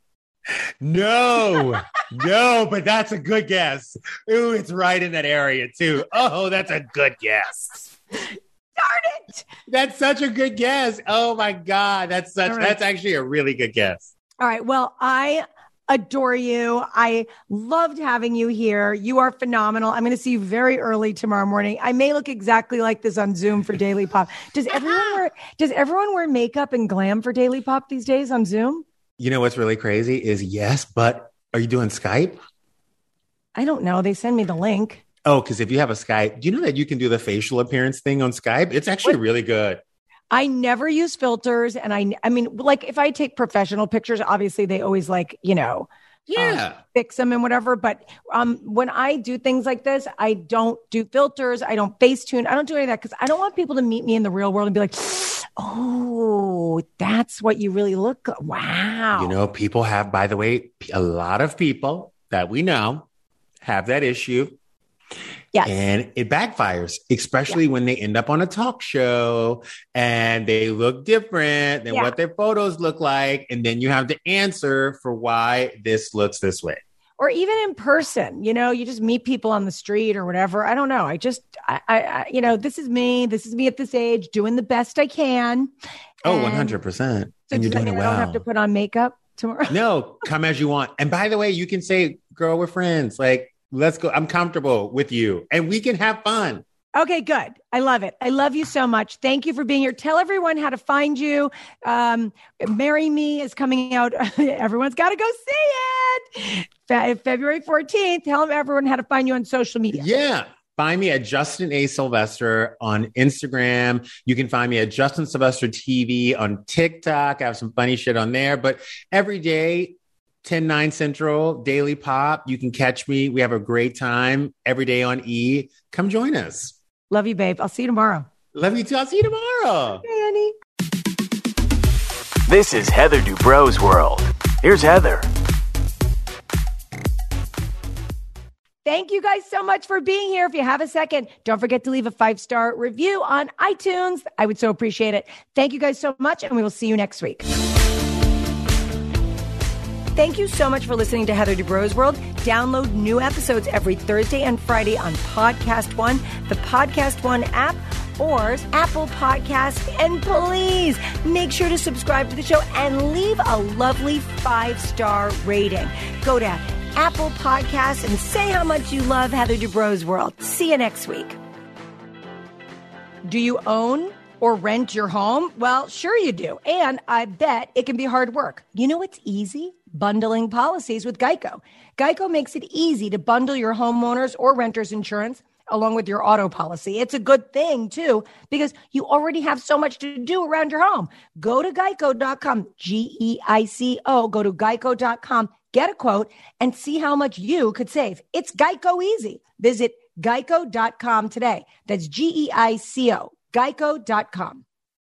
No, (laughs) no, but that's a good guess. Ooh, it's right in that area too. Oh, that's a good guess. Darn it! That's such a good guess. Oh my god, that's such right. that's actually a really good guess. All right. Well, I adore you. I loved having you here. You are phenomenal. I'm going to see you very early tomorrow morning. I may look exactly like this on Zoom for Daily Pop. Does (laughs) everyone wear Does everyone wear makeup and glam for Daily Pop these days on Zoom? You know what's really crazy is yes, but Are you doing Skype? I don't know. They send me the link. Oh, because if you have a Skype, do you know that you can do the facial appearance thing on Skype? It's actually What? really good. I never use filters, and I, I mean, like if I take professional pictures, obviously they always like, you know, Yeah. fix them and whatever. But um, when I do things like this, I don't do filters. I don't face tune. I don't do any of that because I don't want people to meet me in the real world and be like, "Oh, that's what you really look." like." Wow. You know, people have, by the way, a lot of people that we know have that issue. Yes. And it backfires, especially when they end up on a talk show and they look different than Yeah. what their photos look like. And then you have to answer for why this looks this way. or even in person, you know, you just meet people on the street or whatever. I don't know. I just, I, I, I you know, this is me. This is me at this age, doing the best I can. Oh, And 100%. so and you're doing it well. I don't have to put on makeup tomorrow. no, (laughs) come as you want. And by the way, you can say, girl, we're friends. Like, let's go. I'm comfortable with you and we can have fun. Okay, good. I love it. I love you so much. Thank you for being here. Tell everyone how to find you. Um, Marry Me is coming out. (laughs) Everyone's got to go see it. Fe- February 14th. Tell everyone how to find you on social media. Yeah. Find me at Justin A. Sylvester on Instagram. You can find me at Justin Sylvester TV on TikTok. I have some funny shit on there, but every day, 10, 9 Central, Daily Pop. You can catch me. We have a great time every day on E. Come join us. Love you, babe. I'll see you tomorrow. Love you too. I'll see you tomorrow. Hey, Annie. This is Heather Dubrow's world. Here's Heather. Thank you guys so much for being here. If you have a second, don't forget to leave a five star review on iTunes. I would so appreciate it. Thank you guys so much, and we will see you next week. Thank you so much for listening to Heather Dubrow's World. Download new episodes every Thursday and Friday on Podcast One, the Podcast One app, or Apple Podcasts. And please make sure to subscribe to the show and leave a lovely five star rating. Go to Apple Podcasts and say how much you love Heather Dubrow's World. See you next week. Do you own or rent your home? Well, sure you do. And I bet it can be hard work. You know what's easy? Bundling policies with Geico. Geico makes it easy to bundle your homeowners or renters insurance along with your auto policy. It's a good thing too because you already have so much to do around your home. Go to geico.com, G E I C O, go to geico.com, get a quote and see how much you could save. It's Geico easy. Visit geico.com today. That's G E I C O, geico.com.